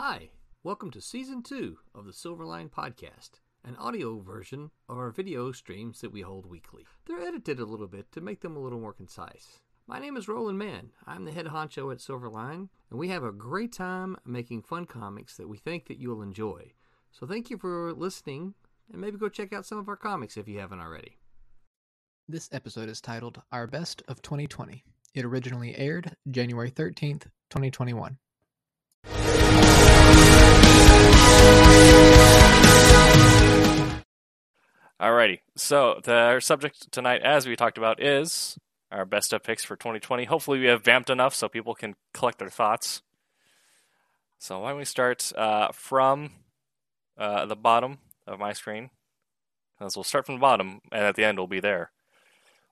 Hi, welcome to season two of the Silverline Podcast, an audio version of our video streams that we hold weekly. They're edited a little bit to make them a little more concise. My name is Roland Mann. I'm the head honcho at Silverline, and we have a great time making fun comics that we think that you'll enjoy. So thank you for listening, and maybe go check out some of our comics if you haven't already. This episode is titled Our Best of 2020. It originally aired January 13th, 2021. Alrighty. So the subject tonight, as we talked about, is our best of picks for 2020. Hopefully, we have vamped enough so people can collect their thoughts. So why don't we start uh, from uh, the bottom of my screen? As we'll start from the bottom, and at the end we'll be there,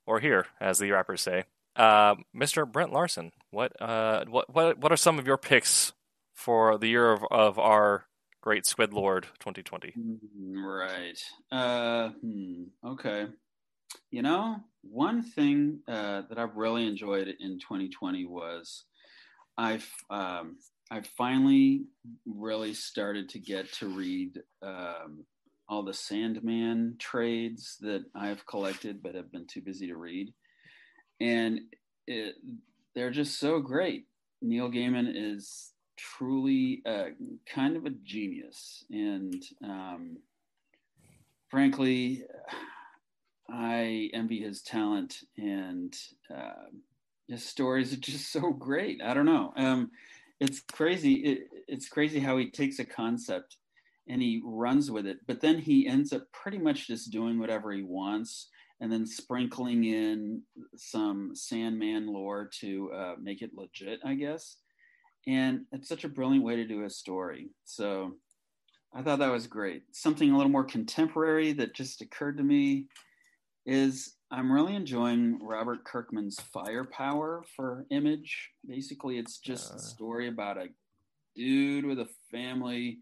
or here, as the rappers say. Uh, Mr. Brent Larson, what uh, what what what are some of your picks for the year of, of our great Squid Lord 2020? Mm, Right. Uh, hmm, okay. You know, one thing uh, that I've really enjoyed in 2020 was I've um, I finally really started to get to read um, all the Sandman trades that I've collected, but have been too busy to read, and it, they're just so great. Neil Gaiman is truly uh, kind of a genius, and um, frankly, I envy his talent and uh, his stories are just so great. I don't know. Um, it's crazy. It, it's crazy how he takes a concept and he runs with it, but then he ends up pretty much just doing whatever he wants and then sprinkling in some Sandman lore to uh, make it legit, I guess. And it's such a brilliant way to do a story. So I thought that was great. Something a little more contemporary that just occurred to me is I'm really enjoying Robert Kirkman's Firepower for Image. Basically, it's just Uh. a story about a dude with a family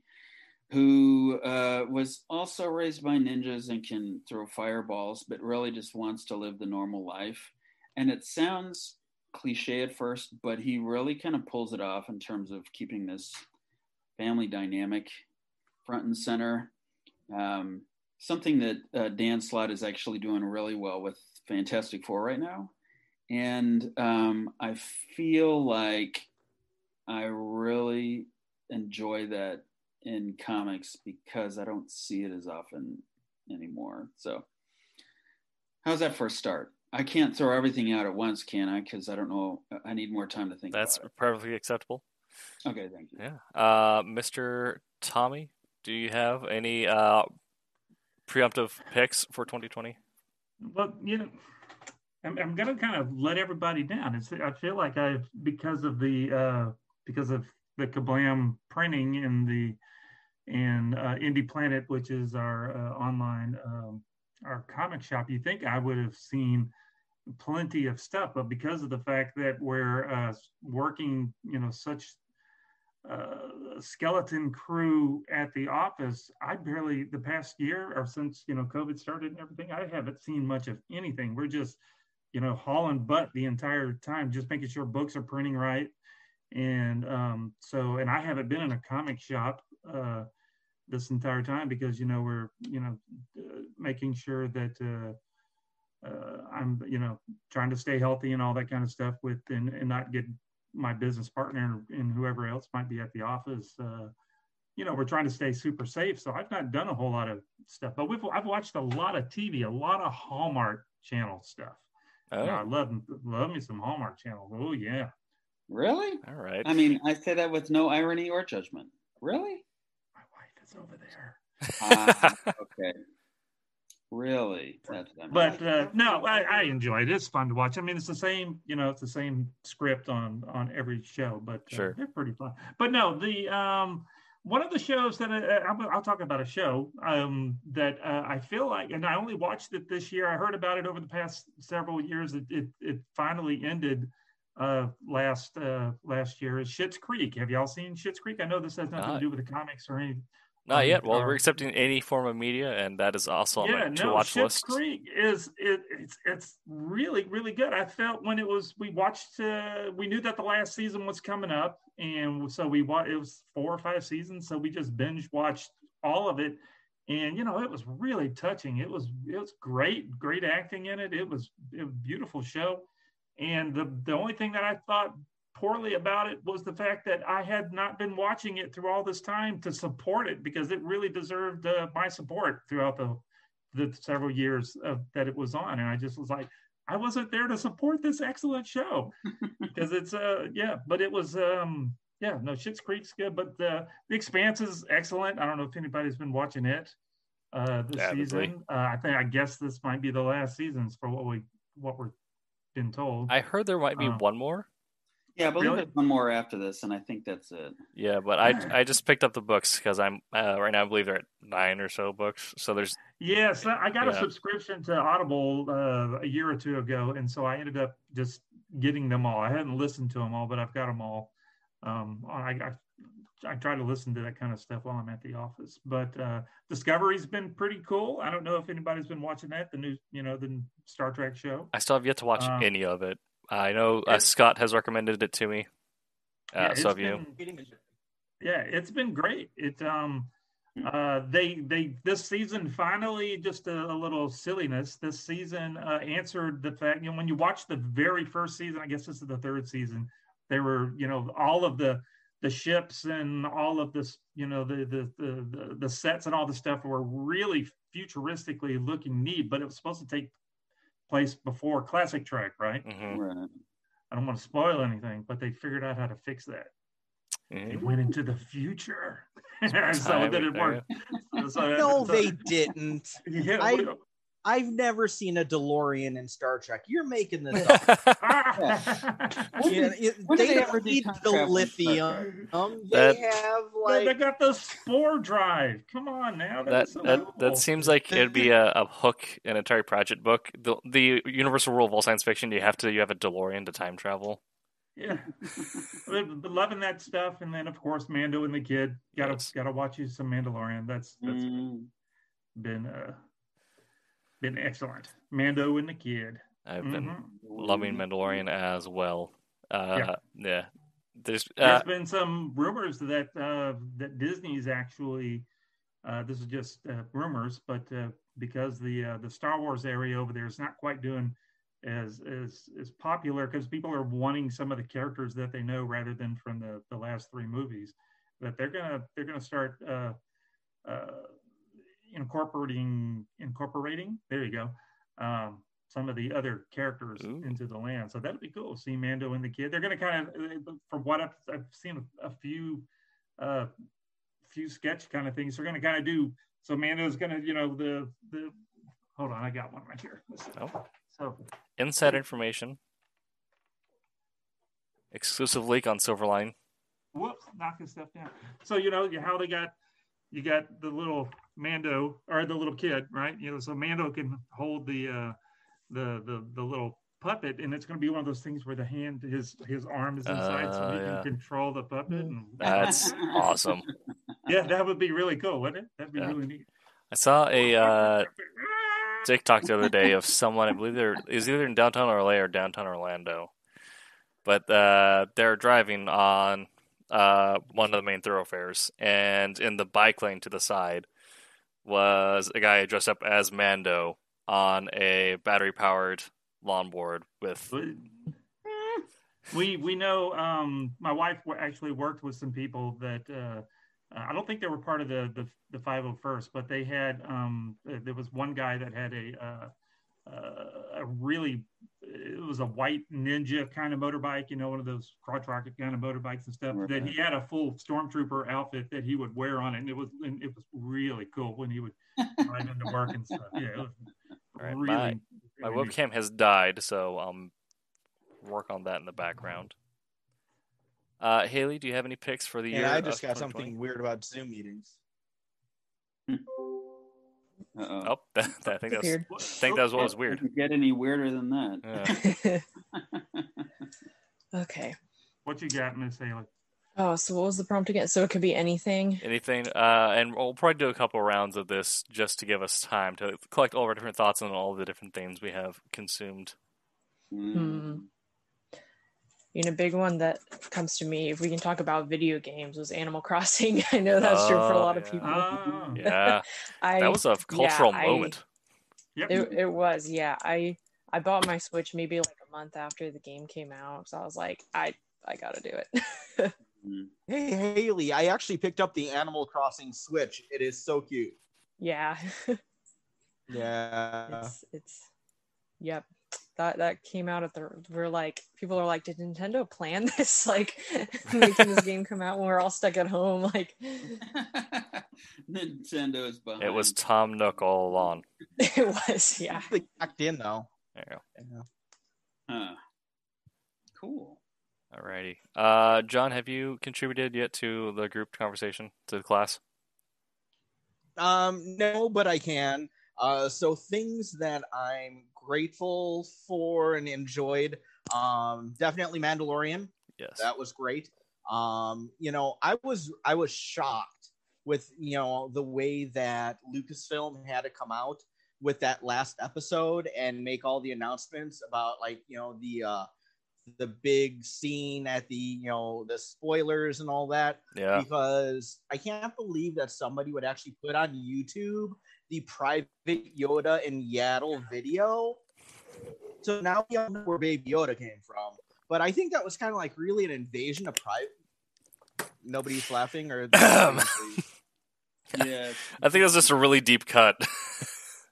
who uh, was also raised by ninjas and can throw fireballs, but really just wants to live the normal life. And it sounds cliche at first, but he really kind of pulls it off in terms of keeping this family dynamic front and center. Um, something that uh, Dan Slott is actually doing really well with Fantastic Four right now. And um, I feel like I really enjoy that in comics because I don't see it as often anymore. So, how's that first start? I can't throw everything out at once, can I? Because I don't know. I need more time to think. That's about perfectly acceptable. okay. Thank you. Yeah. Uh, Mr. Tommy, do you have any uh, preemptive picks for 2020? Well, you know, I'm, I'm going to kind of let everybody down. It's, I feel like I've because of the uh, because of the Kablam printing and the and uh, IndyPlanet, which is our uh, online um, our comic shop. You think I would have seen plenty of stuff, but because of the fact that we're uh, working, you know, such uh, skeleton crew at the office, I barely the past year or since you know COVID started and everything, I haven't seen much of anything. We're just you know hauling butt the entire time, just making sure books are printing right, and um, so and I haven't been in a comic shop uh, this entire time because you know we're you know uh, making sure that. Uh, uh, I'm, you know, trying to stay healthy and all that kind of stuff with, and, and not get my business partner and whoever else might be at the office. Uh, you know, we're trying to stay super safe. So I've not done a whole lot of stuff, but we've, I've watched a lot of TV, a lot of Hallmark channel stuff. You know, I Oh, love, love me some Hallmark channel. Oh yeah. Really? all right. I mean, I say that with no irony or judgment. Really? My wife is over there. Ah, okay. Really? That's But uh, no, I, I enjoy it. It's fun to watch. I mean, it's the same, you know, it's the same script on on every show, but uh, Sure. they're pretty fun. But no, the um, one of the shows that I, I'll, I'll talk about a show um, that uh, I feel like, and I only watched it this year. I heard about it over the past several years. It it, it finally ended uh, last uh, last year. Is Schitt's Creek? Have y'all seen Schitt's Creek? I know this has nothing Uh, to do with the comics or any Not Um, yet. Well, or- we're accepting any form of media, and that is also on yeah, my to no, watch Schitt's list. Creek is it, it's it's really really good. I felt when it was we watched uh, we knew that the last season was coming up, and so we wa- it was four or five seasons, so we just binge watched all of it, and you know it was really touching. It was it was great, great acting in it. It was, it was a beautiful show, and the the only thing that I thought poorly about it was the fact that I had not been watching it through all this time to support it because it really deserved uh, my support throughout the the several years of, that it was on, and I just was like, I wasn't there to support this excellent show because it's uh yeah, but it was um yeah no Schitt's Creek's good, but the the Expanse is excellent. I don't know if anybody's been watching it uh this Avidly. season. Uh, I think I guess this might be the last seasons for what we what we're been told. I heard there might be Uh, one more. Yeah, I believe Really? there's one more after this, and I think that's it. Yeah, but I I just picked up the books because I'm uh, right now. I believe they're at nine or so books. So there's Yes, I got a subscription to Audible uh, a year or two ago, and so I ended up just getting them all. I hadn't listened to them all, but I've got them all. Um, I, I I try to listen to that kind of stuff while I'm at the office. But uh, Discovery's been pretty cool. I don't know if anybody's been watching that, the new you know the Star Trek show. I still have yet to watch Um, any of it. I know uh, Scott has recommended it to me. Uh, Yeah, so it's have you? been- yeah it's been great it um uh they they this season finally just a, a little silliness this season uh answered the fact you know when you watch the very first season i guess this is the third season there were you know all of the the ships and all of this you know the the the the, the sets and all the stuff were really futuristically looking neat but it was supposed to take place before classic trek right hmm Right. i don't want to spoil anything but they figured out how to fix that they went into the future. so Time, that it there worked. So- No, so- they didn't. Yeah, I- what- I've never seen a DeLorean in Star Trek. You're making this up. When Yeah, did- it- they they don't need the travel in Star lithium. Trek? Um, they That- have No, they got the spore drive. Come on now. that That's so that cool. that seems like it'd be a, a hook in a Terry Pratchett book. The the universal rule of all science fiction: you have to you have a DeLorean to time travel. yeah. But- but loving that stuff, and then of course Mando and the kid. Gotta Yes. gotta watch you some Mandalorian. That's that's Mm, been uh been excellent. Mando and the kid. I've been Mhm. loving Mandalorian as well. Uh, Yeah. yeah. There's There's uh, been some rumors that uh, that Disney's actually uh, this is just uh, rumors, but uh, because the uh, the Star Wars area over there is not quite doing as as as popular because people are wanting some of the characters that they know rather than from the the last three movies, that they're gonna they're gonna start uh, uh, incorporating incorporating there you go um, some of the other characters Ooh. into the land. So that'd be cool. See Mando and the kid. They're going to kind of, from what I've, I've seen a, few, uh, few sketch kind of things. They're going to kind of do. So Mando's going to, you know, the the. Hold on, I got one right here. Oh. So inside information. Exclusive leak on Silverline. whoops, knocking stuff down. So you know how they got, you got the little Mando or the little kid, right? You know, so Mando can hold the, uh, the the the little puppet, and it's going to be one of those things where the hand, his his arm is inside, so Oh, he yeah. can control the puppet. And, That's awesome. yeah, that would be really cool, wouldn't it? That'd be Yeah. really neat. I saw a uh, TikTok the other day of someone. I believe they're is either in downtown LA or downtown Orlando, but uh, they're driving on uh, one of the main thoroughfares, and in the bike lane to the side was a guy dressed up as Mando on a battery powered longboard with we we know um, my wife actually worked with some people that uh, I don't think they were part of the the, the 501st, but they had um, uh, there was one guy that had a uh, uh, a really it was a white ninja kind of motorbike, you know, one of those crotch rocket kind of motorbikes and stuff. That he had a full stormtrooper outfit that he would wear on it, and it was and it was really cool when he would drive into work and stuff. Yeah, it was All right, really. my really neat. webcam has died, so I'll work on that in the background. Uh, Haley, do you have any picks for the year? I just got 2020? something weird about Zoom meetings. uh-oh. Oh, that, I think that's Weird. I think that was what was weird. Get any weirder than that. Yeah. okay. What you got, Miss Haley? Oh, so what was the prompt again? So it could be anything. Anything, uh, and we'll probably do a couple rounds of this just to give us time to collect all our different thoughts on all the different things we have consumed. Hmm. You know, a big one that comes to me, if we can talk about video games, was Animal Crossing. I know that's true for a Oh, lot of people. Ah, Yeah, I, that was a cultural I- moment. yep. It, it was, yeah. I I bought my Switch maybe like a month after the game came out, so I was like, I I gotta do it. Mm. Hey Haley, I actually picked up the Animal Crossing Switch. It is so cute. yeah, Yeah. it's it's yep. That that came out at the we're like people are like, did Nintendo plan this? Like making this game come out when we're all stuck at home? Like Nintendo is behind. It was Tom Nook all along. it was, yeah. They backed in though. There you Yeah. Huh. Cool. go. Alrighty. Uh, John, have you contributed yet to the group conversation to the class? Um, no, but I can. Uh, so things that I'm grateful for and enjoyed. Um, definitely Mandalorian. Yes. That was great. Um, you know, I was I was shocked with you know the way that Lucasfilm had to come out with that last episode and make all the announcements about like you know the uh the big scene at the you know the spoilers and all that yeah. because I can't believe that somebody would actually put on YouTube the private Yoda and Yaddle video. So now we all know where Baby Yoda came from. But I think that was kind of like really an invasion of private. Nobody's laughing or. Yeah. I think that's just a really deep cut.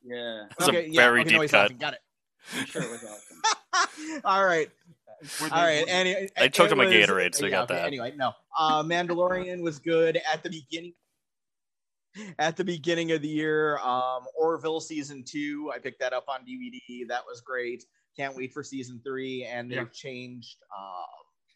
Yeah. It's a very deep nobody's cut. laughing. Got it. I'm sure it was awesome. all right. Were All they- right. Any, I choked it on my Gatorade, so you yeah, got okay, that. Anyway, no. Uh, Mandalorian was good at the beginning. At the beginning of the year, um, Orville season two, I picked that up on DVD. That was great. Can't wait for season three, and they've changed uh,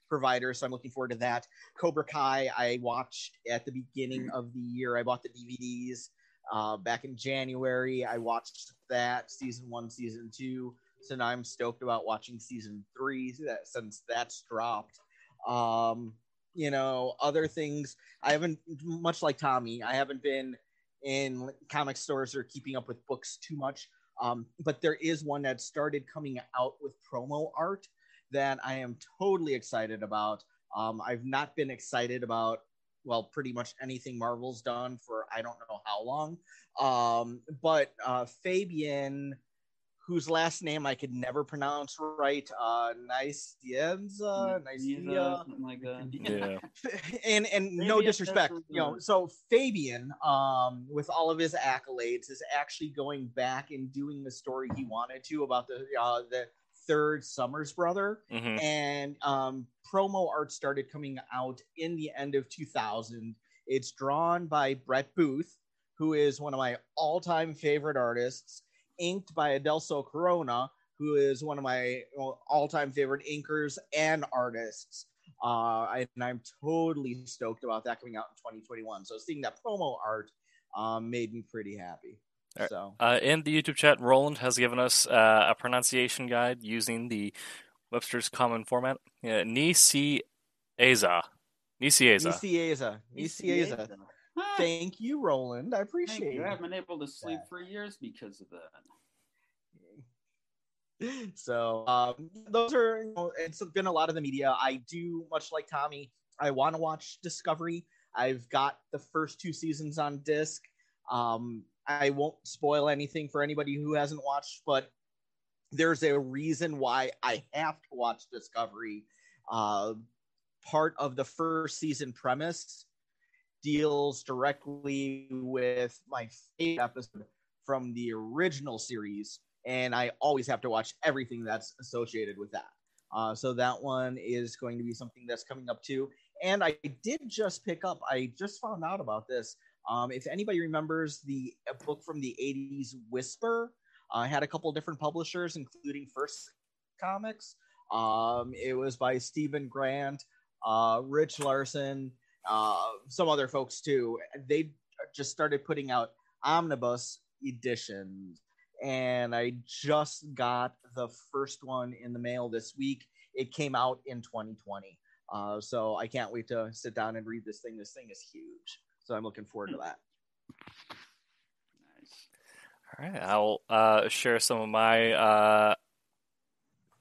providers, so I'm looking forward to that. Cobra Kai, I watched at the beginning of the year. I bought the DVDs uh, back in January. I watched that season one, season two. So now I'm stoked about watching season three that, since that's dropped. Um, you know, other things I haven't much like Tommy. I haven't been in comic stores or keeping up with books too much. Um, but there is one that started coming out with promo art that I am totally excited about. Um, I've not been excited about well, pretty much anything Marvel's done for I don't know how long. Um, but uh, Fabian, whose last name I could never pronounce right, uh, Nicienza, Nicia, something like that. Yeah. and and no disrespect, you know. So Fabian, um, with all of his accolades, is actually going back and doing the story he wanted to about the uh, the third Summers brother hmm and um, promo art started coming out in the end of 2000. It's drawn by Brett Booth, who is one of my all-time favorite artists, inked by Adelso Corona, who is one of my all-time favorite inkers and artists. Uh, and I'm totally stoked about that coming out in 2021. So seeing that promo art um, made me pretty happy. All right. So Uh, in the YouTube chat, Roland has given us uh, a pronunciation guide using the Webster's Common Format. Yeah, Nisieza. Nisieza. Nicieza, Nicieza. Thank you, Roland. I appreciate you. I haven't been able to sleep that. for years because of that. so um, those are you know, it's been a lot of the media i do much like tommy i want to watch discovery i've got the first two seasons on disc um, i won't spoil anything for anybody who hasn't watched but there's a reason why i have to watch discovery uh, part of the first season premise deals directly with my favorite episode from the original series and I always have to watch everything that's associated with that. Uh, so that one is going to be something that's coming up too. And I did just pick up. I just found out about this. Um, if anybody remembers the book from the '80s, Whisper, uh, had a couple different publishers, including First Comics. Um, it was by Steven Grant, uh, Rich Larson, uh, some other folks too. They just started putting out omnibus editions and I just got the first one in the mail this week. It came out in 2020. Uh, so I can't wait to sit down and read this thing. This thing is huge, so I'm looking forward to that. Nice. All right, I'll uh, share some of my uh,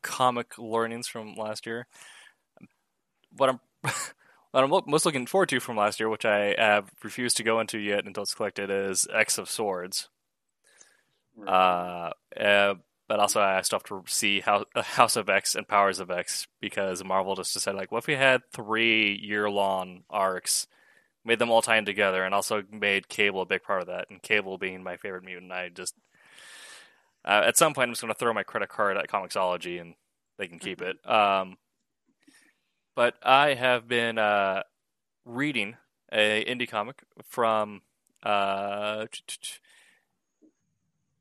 comic learnings from last year. What I'm what I'm most looking forward to from last year, which I have refused to go into yet until it's collected, is X of Swords. Uh, uh, but also I still have to see how House of X and Powers of X because Marvel just decided like, what if we had three year long arcs, made them all tie in together, and also made Cable a big part of that, and Cable being my favorite mutant, I just uh, at some point I'm just going to throw my credit card at Comixology and they can keep it. Um, but I have been uh, reading a indie comic from uh,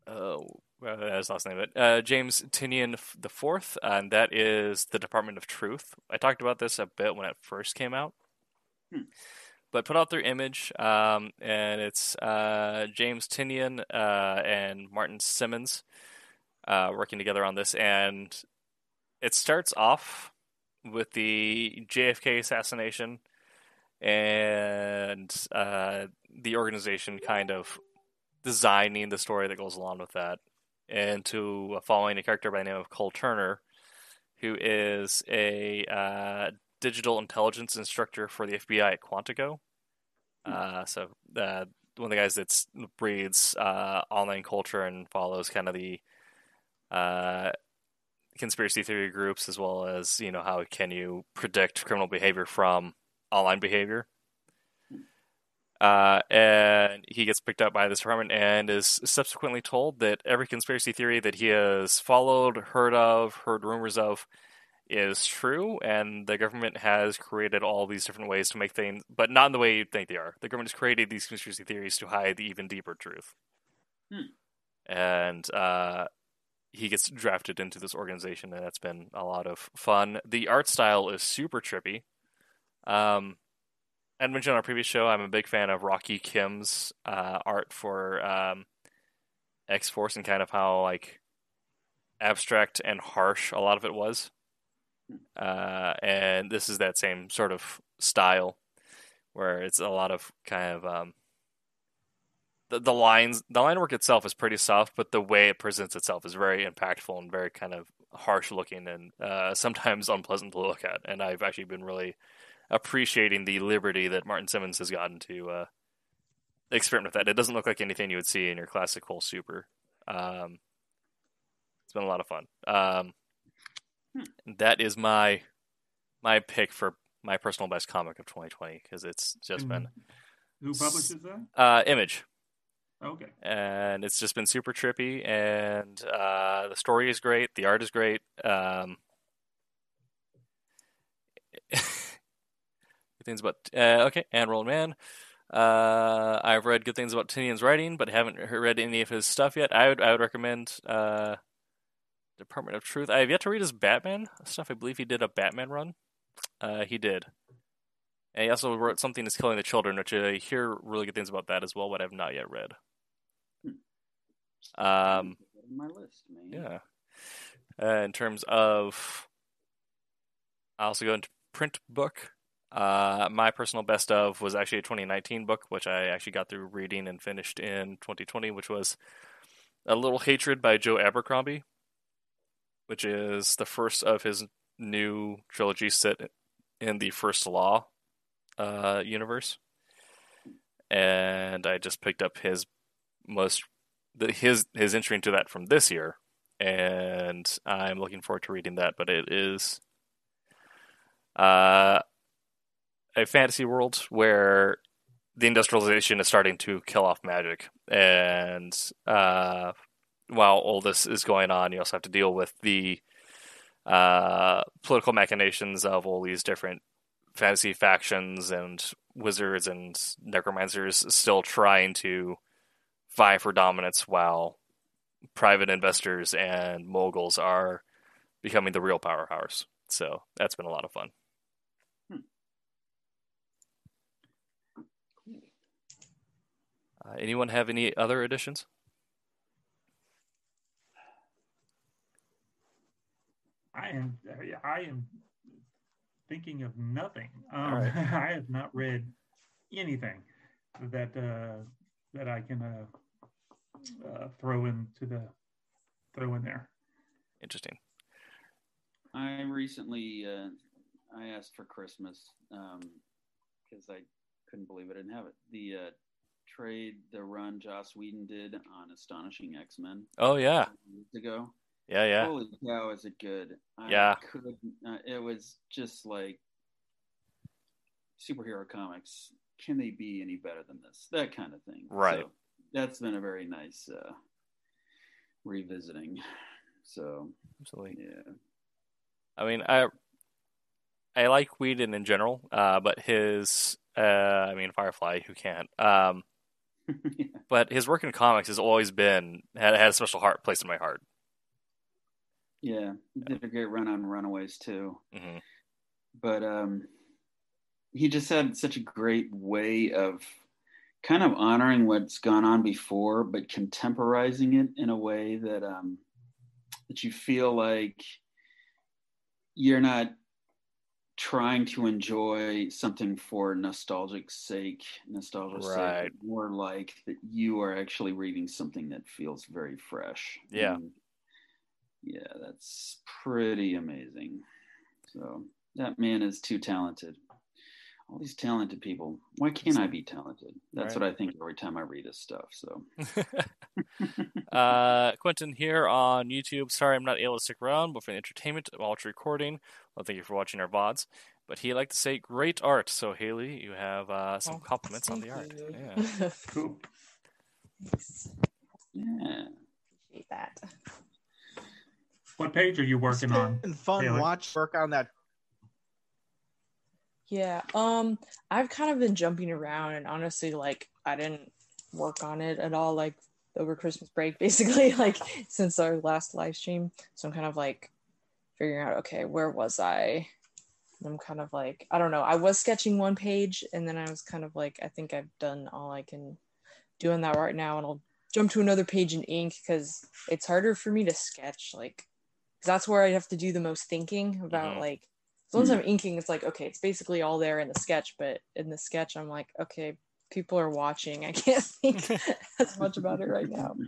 oh, well, that's last name it. Uh, James Tynion the fourth, and that is the Department of Truth. I talked about this a bit when it first came out, Hmm. but put out their image, um, and it's uh, James Tynion uh, and Martin Simmonds uh, working together on this, and it starts off with the JFK assassination and uh, the organization kind of designing the story that goes along with that, and to following a character by the name of Cole Turner, who is a uh, digital intelligence instructor for the FBI at Quantico. Uh, so uh, one of the guys that breeds uh, online culture and follows kind of the uh, conspiracy theory groups, as well as you know how can you predict criminal behavior from online behavior. Uh, and he gets picked up by this department and is subsequently told that every conspiracy theory that he has followed, heard of, heard rumors of, is true, and the government has created all these different ways to make things, but not in the way you think they are. The government has created these conspiracy theories to hide the even deeper truth. Hmm. And uh, he gets drafted into this organization, and that's been a lot of fun. The art style is super trippy. Um, I mentioned on our previous show, I'm a big fan of Rocky Kim's uh, art for um, X Force and kind of how like abstract and harsh a lot of it was. Uh, and this is that same sort of style where it's a lot of kind of um, the the lines, the line work itself is pretty soft, but the way it presents itself is very impactful and very kind of harsh looking and uh, sometimes unpleasant to look at. And I've actually been really appreciating the liberty that Martin Simmonds has gotten to uh, experiment with that. It doesn't look like anything you would see in your classic Cole Super. Um, it's been a lot of fun. Um, that is my my pick for my personal best comic of 2020 because it's just been Who publishes that? uh, Image, Okay. and it's just been super trippy, and uh, the story is great, the art is great. Um, good things about uh, okay, and Roland Mann. Uh, I've read good things about Tynion's writing, but haven't read any of his stuff yet. I would I would recommend uh, Department of Truth. I have yet to read his Batman stuff. I believe he did a Batman run. Uh, he did. And he also wrote something that's killing the children, which I hear really good things about that as well, but I have not yet read. Um, my list, man. yeah. Uh, in terms of, I also go into print book. Uh, my personal best of was actually a 2019 book, which I actually got through reading and finished in 2020, which was A Little Hatred by Joe Abercrombie, which is the first of his new trilogy set in the First Law uh, universe. And I just picked up his most the, his his entry into that from this year, and I'm looking forward to reading that. But it is uh, a fantasy world where the industrialization is starting to kill off magic, and uh, while all this is going on, you also have to deal with the uh, political machinations of all these different fantasy factions and wizards and necromancers still trying to vie for dominance while private investors and moguls are becoming the real powerhouse. So that's been a lot of fun. Uh, anyone have any other additions? I am. I am thinking of nothing. Um, right. I have not read anything that uh, that I can uh, uh, throw into the throw in there. Interesting. I recently uh, I asked for Christmas because I couldn't believe I didn't have it. The uh, trade, the run Joss Whedon did on Astonishing X Men Oh yeah, years ago. yeah, yeah. Holy cow, is it good? I Yeah. Could, uh, it was just like superhero comics. Can they be any better than this? That kind of thing. Right. So that's been a very nice uh, revisiting. So Absolutely. yeah. I mean, I I like Whedon in general, uh, but his uh, I mean Firefly, who can't? Um, yeah. but his work in comics has always been had had a special heart place in my heart. Yeah, he did a great run on Runaways too. hmm But um, he just had such a great way of kind of honoring what's gone on before, but contemporizing it in a way that um, that you feel like you're not trying to enjoy something for nostalgic sake, nostalgia's Right. sake, more like that you are actually reading something that feels very fresh. Yeah. And, yeah, that's pretty amazing. So that man is too talented. All these talented people. Why can't I be talented? That's Right. what I think every time I read his stuff. So uh, Quentin here on YouTube. Sorry, I'm not able to stick around, but for the entertainment while it's recording, well, thank you for watching our VODs. But he liked to say great art. So Haley, you have uh, some Oh, compliments on the art. you. Yeah. Cool. Thanks. yeah. Appreciate that. What page are you working it's on? been fun Taylor? watch work on that Yeah. Um, I've kind of been jumping around and honestly like I didn't work on it at all like over Christmas break basically like since our last live stream. So I'm kind of like figuring out okay, where was I? And I'm kind of like I don't know. I was sketching one page and then I was kind of like I think I've done all I can do on that right now and I'll jump to another page in ink cuz it's harder for me to sketch like because that's where I have to do the most thinking about Mhm. like so once I'm inking, it's like, okay, it's basically all there in the sketch, but in the sketch, I'm like, okay, people are watching. I can't think as much about it right now.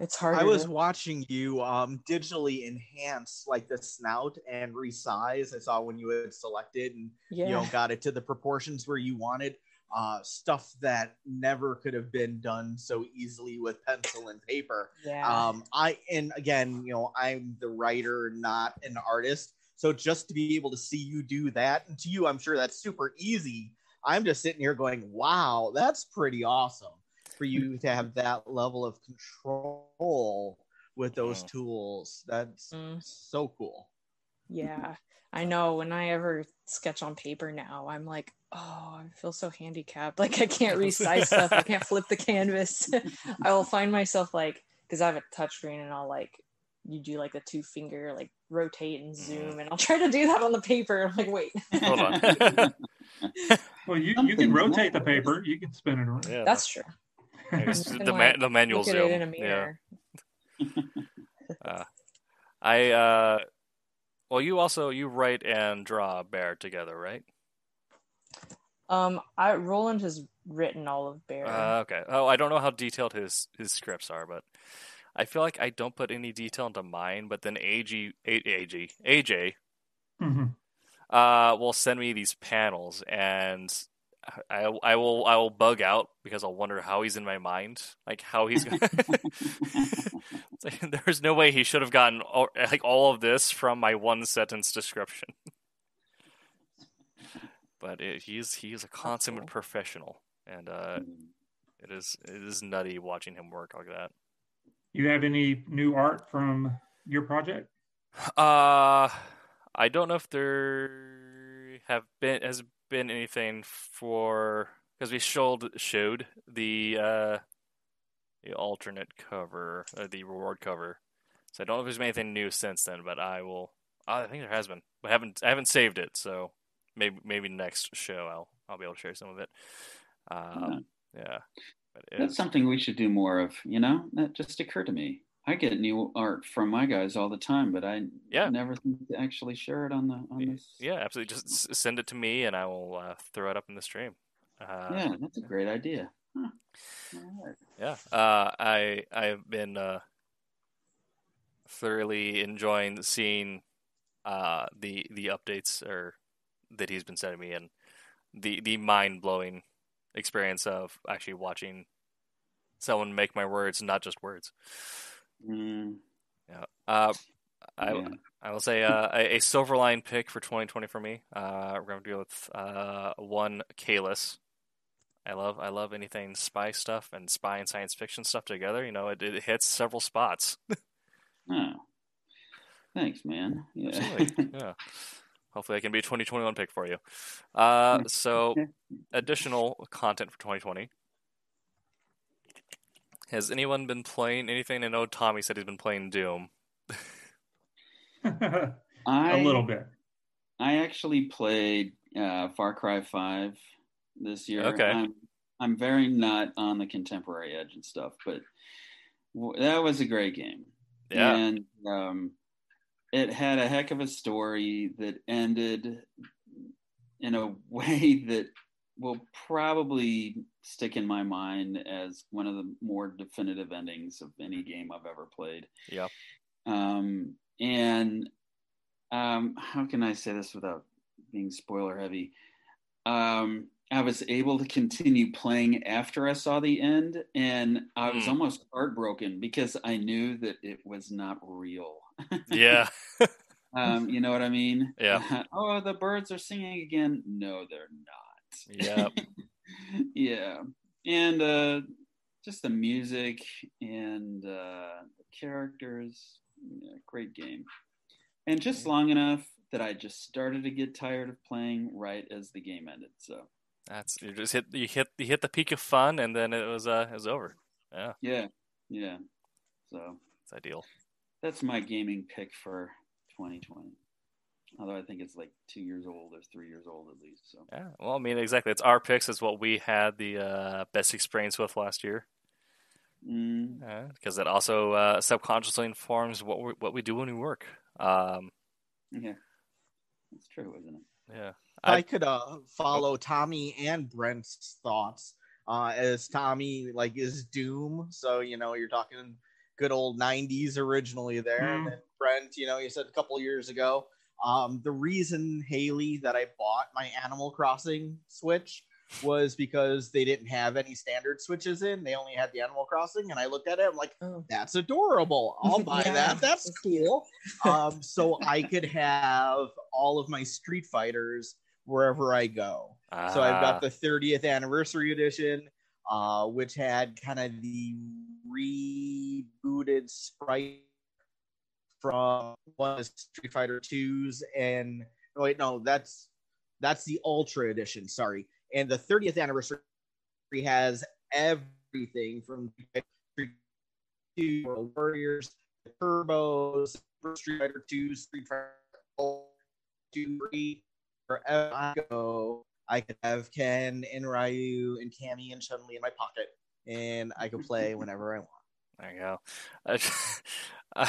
It's hard. I was watching you um digitally enhance like the snout and resize. I saw when you had selected and yeah. you know got it to the proportions where you wanted. Uh, stuff that never could have been done so easily with pencil and paper. yeah. Um, I and again, you know, I'm the writer, not an artist. So just to be able to see you do that, and to you, I'm sure that's super easy. I'm just sitting here going, "Wow, that's pretty awesome." For you to have that level of control with those Mhm. tools, that's Mm. so cool. yeah. I know when I ever sketch on paper now, I'm like, oh, I feel so handicapped. Like I can't resize stuff. I can't flip the canvas. I will find myself like, because I have a touchscreen and I'll like, you do like the two finger, like rotate and zoom, and I'll try to do that on the paper. I'm like, wait, Hold on. Well, you, you can rotate the paper. You can spin it around. yeah, that's true. I guess the, ma- the manual zoom. it in a yeah. mirror. Uh, I uh, well, you also you write and draw Bear together, right? Um, I Roland has written all of Bear. Uh, okay. Oh, I don't know how detailed his his scripts are, but I feel like I don't put any detail into mine. But then AG, AG, AJ, hmm uh, will send me these panels, and I I will I will bug out because I'll wonder how he's in my mind, like how he's. Gonna... Like, There's no way he should have gotten all, like all of this from my one sentence description. but it, he's he's a consummate cool. professional, and uh, it is it is nutty watching him work like that. You have any new art from your project? Uh, I don't know if there have been has been anything for because we showed showed the uh the alternate cover, uh, the reward cover. So I don't know if there's been anything new since then, but I will. I think there has been, but I haven't I haven't saved it, so maybe maybe next show I'll I'll be able to share some of it. Um, yeah, it That's is- something we should do more of. You know, that just occurred to me. I get new art from my guys all the time, but I Yeah. never think to actually share it on the on this. Yeah, absolutely. Just send it to me, and I will uh, throw it up in the stream. Uh, yeah, that's a great idea. Huh. Right. Yeah, uh, I I've been uh, thoroughly enjoying seeing uh, the the updates or that he's been sending me, and the the mind blowing experience of actually watching someone make my words not just words. Mm, Yeah. Uh, I yeah. I will say uh, a, silver line pick for 2020 for me. Uh, we're going to go with uh, one Kalis. I love I love anything spy stuff and spy and science fiction stuff together. You know, it, it hits several spots. Oh. Thanks, man. Yeah. Yeah. Hopefully, I can be a 2021 pick for you. Uh, so, additional content for 2020. Has anyone been playing anything? I know Tommy said he's been playing Doom. a I, little bit. I actually played uh, Far Cry Five this year. Okay. I'm, I'm very not on the contemporary edge and stuff, but w- that was a great game. Yeah. And um, it had a heck of a story that ended in a way that will probably stick in my mind as one of the more definitive endings of any game I've ever played. Yeah. Um, and um, how can I say this without being spoiler heavy? Um, I was able to continue playing after I saw the end, and I was Hmm. almost heartbroken because I knew that it was not real. Yeah. um, you know what I mean? Yeah. oh, the birds are singing again. No, they're not. Yeah. yeah, and uh, just the music and uh, the characters. Yeah, great game, and just long enough that I just started to get tired of playing right as the game ended. So That's you just hit you hit you hit the peak of fun, and then it was uh it was over. Yeah, yeah, yeah. So it's ideal. That's my gaming pick for 2020. Although I think it's like two years old or three years old at least. So Yeah. Well, I mean, exactly. It's our picks. It's what we had the uh, best experience with last year. mm, because it also uh, subconsciously informs what we what we do when we work. Um, yeah, that's true, isn't it? yeah, I, I- could uh, follow Tommy and Brent's thoughts uh, as Tommy like is Doom. So you know you're talking good old '90s originally there, Mhm. and then Brent, you know, you said a couple years ago. Um, the reason Haley that I bought my Animal Crossing Switch was because they didn't have any standard switches in; they only had the Animal Crossing, and I looked at it, I'm like, Oh. that's adorable. I'll buy Yeah, that. That's that's cool. um, so I could have all of my Street Fighters wherever I go. So I've Ah, got the 30th anniversary edition, uh, which had kind of the rebooted sprite from one of the Street Fighter 2s and oh, wait, no, that's that's the Ultra edition, sorry. And the 30th anniversary has everything from 2 World Warriors, Turbos, Street Fighter 2, Street Fighter 2, 3, wherever I go, I could have Ken and Ryu and Cammy and Chun Li in my pocket, and I can play whenever I want. there you go.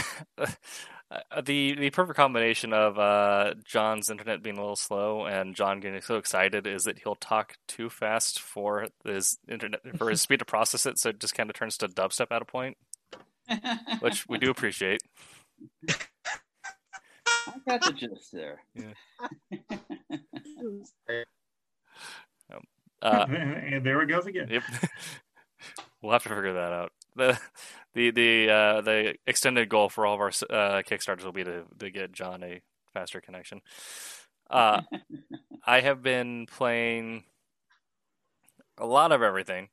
Uh, the the perfect combination of uh, John's internet being a little slow and John getting so excited is that he'll talk too fast for his internet for his speed to process it, so it just kind of turns to dubstep at a point, which we do appreciate. I got the gist there. Uh, and there it goes again. Yep. We'll have to figure that out. the the the uh, the extended goal for all of our uh, kickstarters will be to to get John a faster connection. Uh, I have been playing a lot of everything,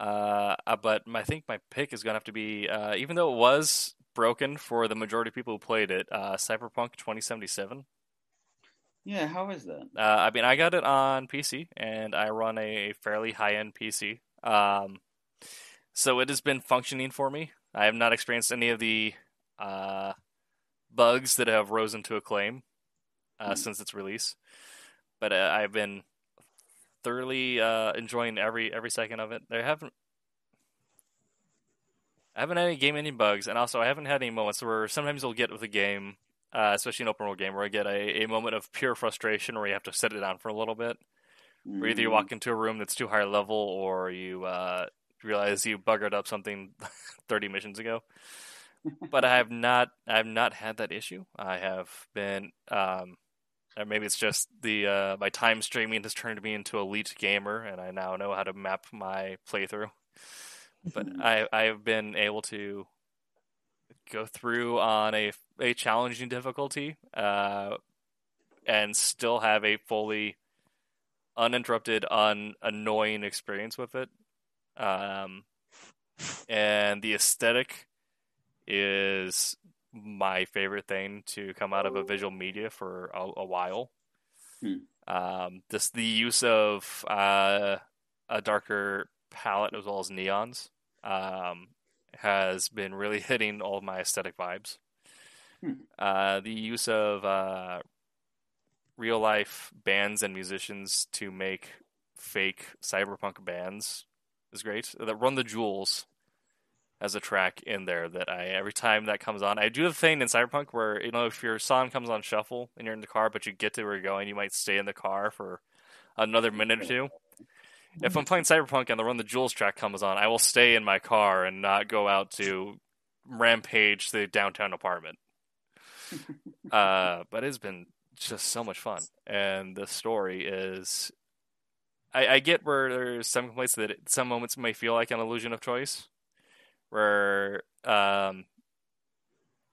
uh, uh, but my, I think my pick is gonna have to be, uh, even though it was broken for the majority of people who played it, uh, Cyberpunk 2077. yeah, how is that? Uh, I mean, I got it on PC, and I run a fairly high-end PC. Um, so it has been functioning for me. I have not experienced any of the uh, bugs that have risen to acclaim uh, since its release, but uh, I've been thoroughly uh, enjoying every every second of it. There haven't. I haven't had any game ending bugs, and also I haven't had any moments where sometimes you'll get with a game, uh, especially an open world game, where I get a, a moment of pure frustration where you have to set it down for a little bit. Where either you Mm, walk into a room that's too high level, or you uh, realize you buggered up something 30 missions ago. But I have not, I have not had that issue. I have been, um, or maybe it's just the uh, my time streaming has turned me into elite gamer, and I now know how to map my playthrough. But I, I have been able to go through on a a challenging difficulty, uh, and still have a fully uninterrupted, un annoying experience with it. Um, and the aesthetic is my favorite thing to come out of a visual media for a, a while. Hmm. Um, this the use of uh, a darker palette as well as neons um, has been really hitting all of my aesthetic vibes. Hmm. Uh, the use of uh, real life bands and musicians to make fake cyberpunk bands is great. That Run the Jewels has a track in there that I every time that comes on, I do the thing in Cyberpunk where you know if your song comes on shuffle and you're in the car, but you get to where you're going, you might stay in the car for another minute or two. If I'm playing Cyberpunk and the Run the Jewels track comes on, I will stay in my car and not go out to rampage the downtown apartment. uh, but it's been just so much fun, and the story is. I, I get where there's some complaints that it, some moments may feel like an illusion of choice, where um,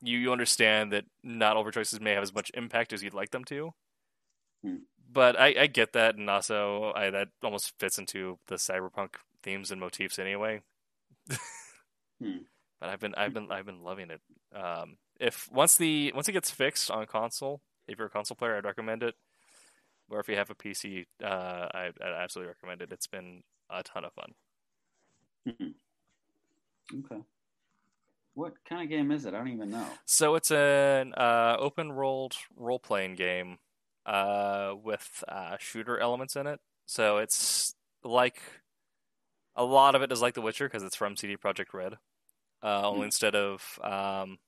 you you understand that not all of your choices may have as much impact as you'd like them to. Hmm. But I, I get that, and also I, that almost fits into the cyberpunk themes and motifs anyway. Hmm. But I've been I've been I've been loving it. Um, if once the once it gets fixed on console, if you're a console player, I'd recommend it. Or if you have a PC, uh, I, I'd absolutely recommend it. It's been a ton of fun. Okay. What kind of game is it? I don't even know. So it's an uh, open world role playing game uh, with uh, shooter elements in it. So it's like a lot of it is like The Witcher because it's from CD Projekt Red. Uh, only Hmm. instead of um,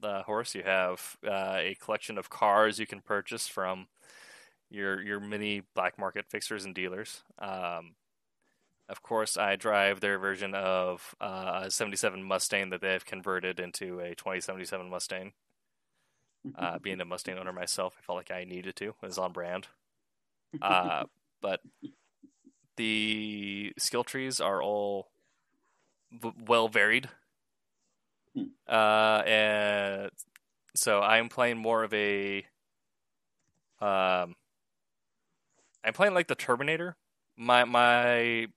the horse, you have uh, a collection of cars you can purchase from your your mini black market fixers and dealers. Um, of course, I drive their version of uh, a 77 Mustang that they've converted into a 2077 Mustang. Uh, being a Mustang owner myself, I felt like I needed to. It was on brand. Uh, but the skill trees are all v- well varied. Hmm. Uh, and so I'm playing more of a. Um, I'm playing like the Terminator. My my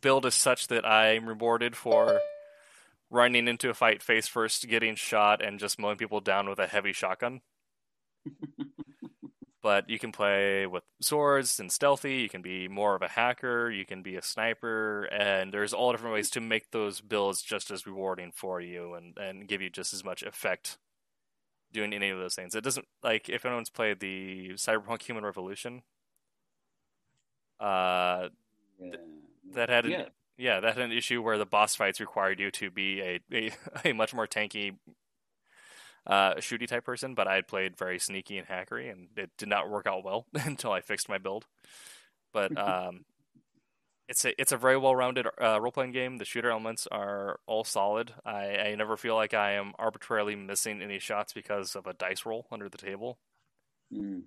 build is such that I'm rewarded for running into a fight face first, getting shot, and just mowing people down with a heavy shotgun. but you can play with swords and stealthy. You can be more of a hacker. You can be a sniper, and there's all different ways to make those builds just as rewarding for you and and give you just as much effect doing any of those things. It doesn't like if anyone's played the Cyberpunk Human Revolution. Uh, Yeah. that had an, Yeah. yeah. that had an issue where the boss fights required you to be a a, a much more tanky uh shooty type person but i had played very sneaky and hackery and it did not work out well until i fixed my build but um it's a it's a very well rounded uh, role playing game. The shooter elements are all solid. I, I never feel like I am arbitrarily missing any shots because of a dice roll under the table. Mm.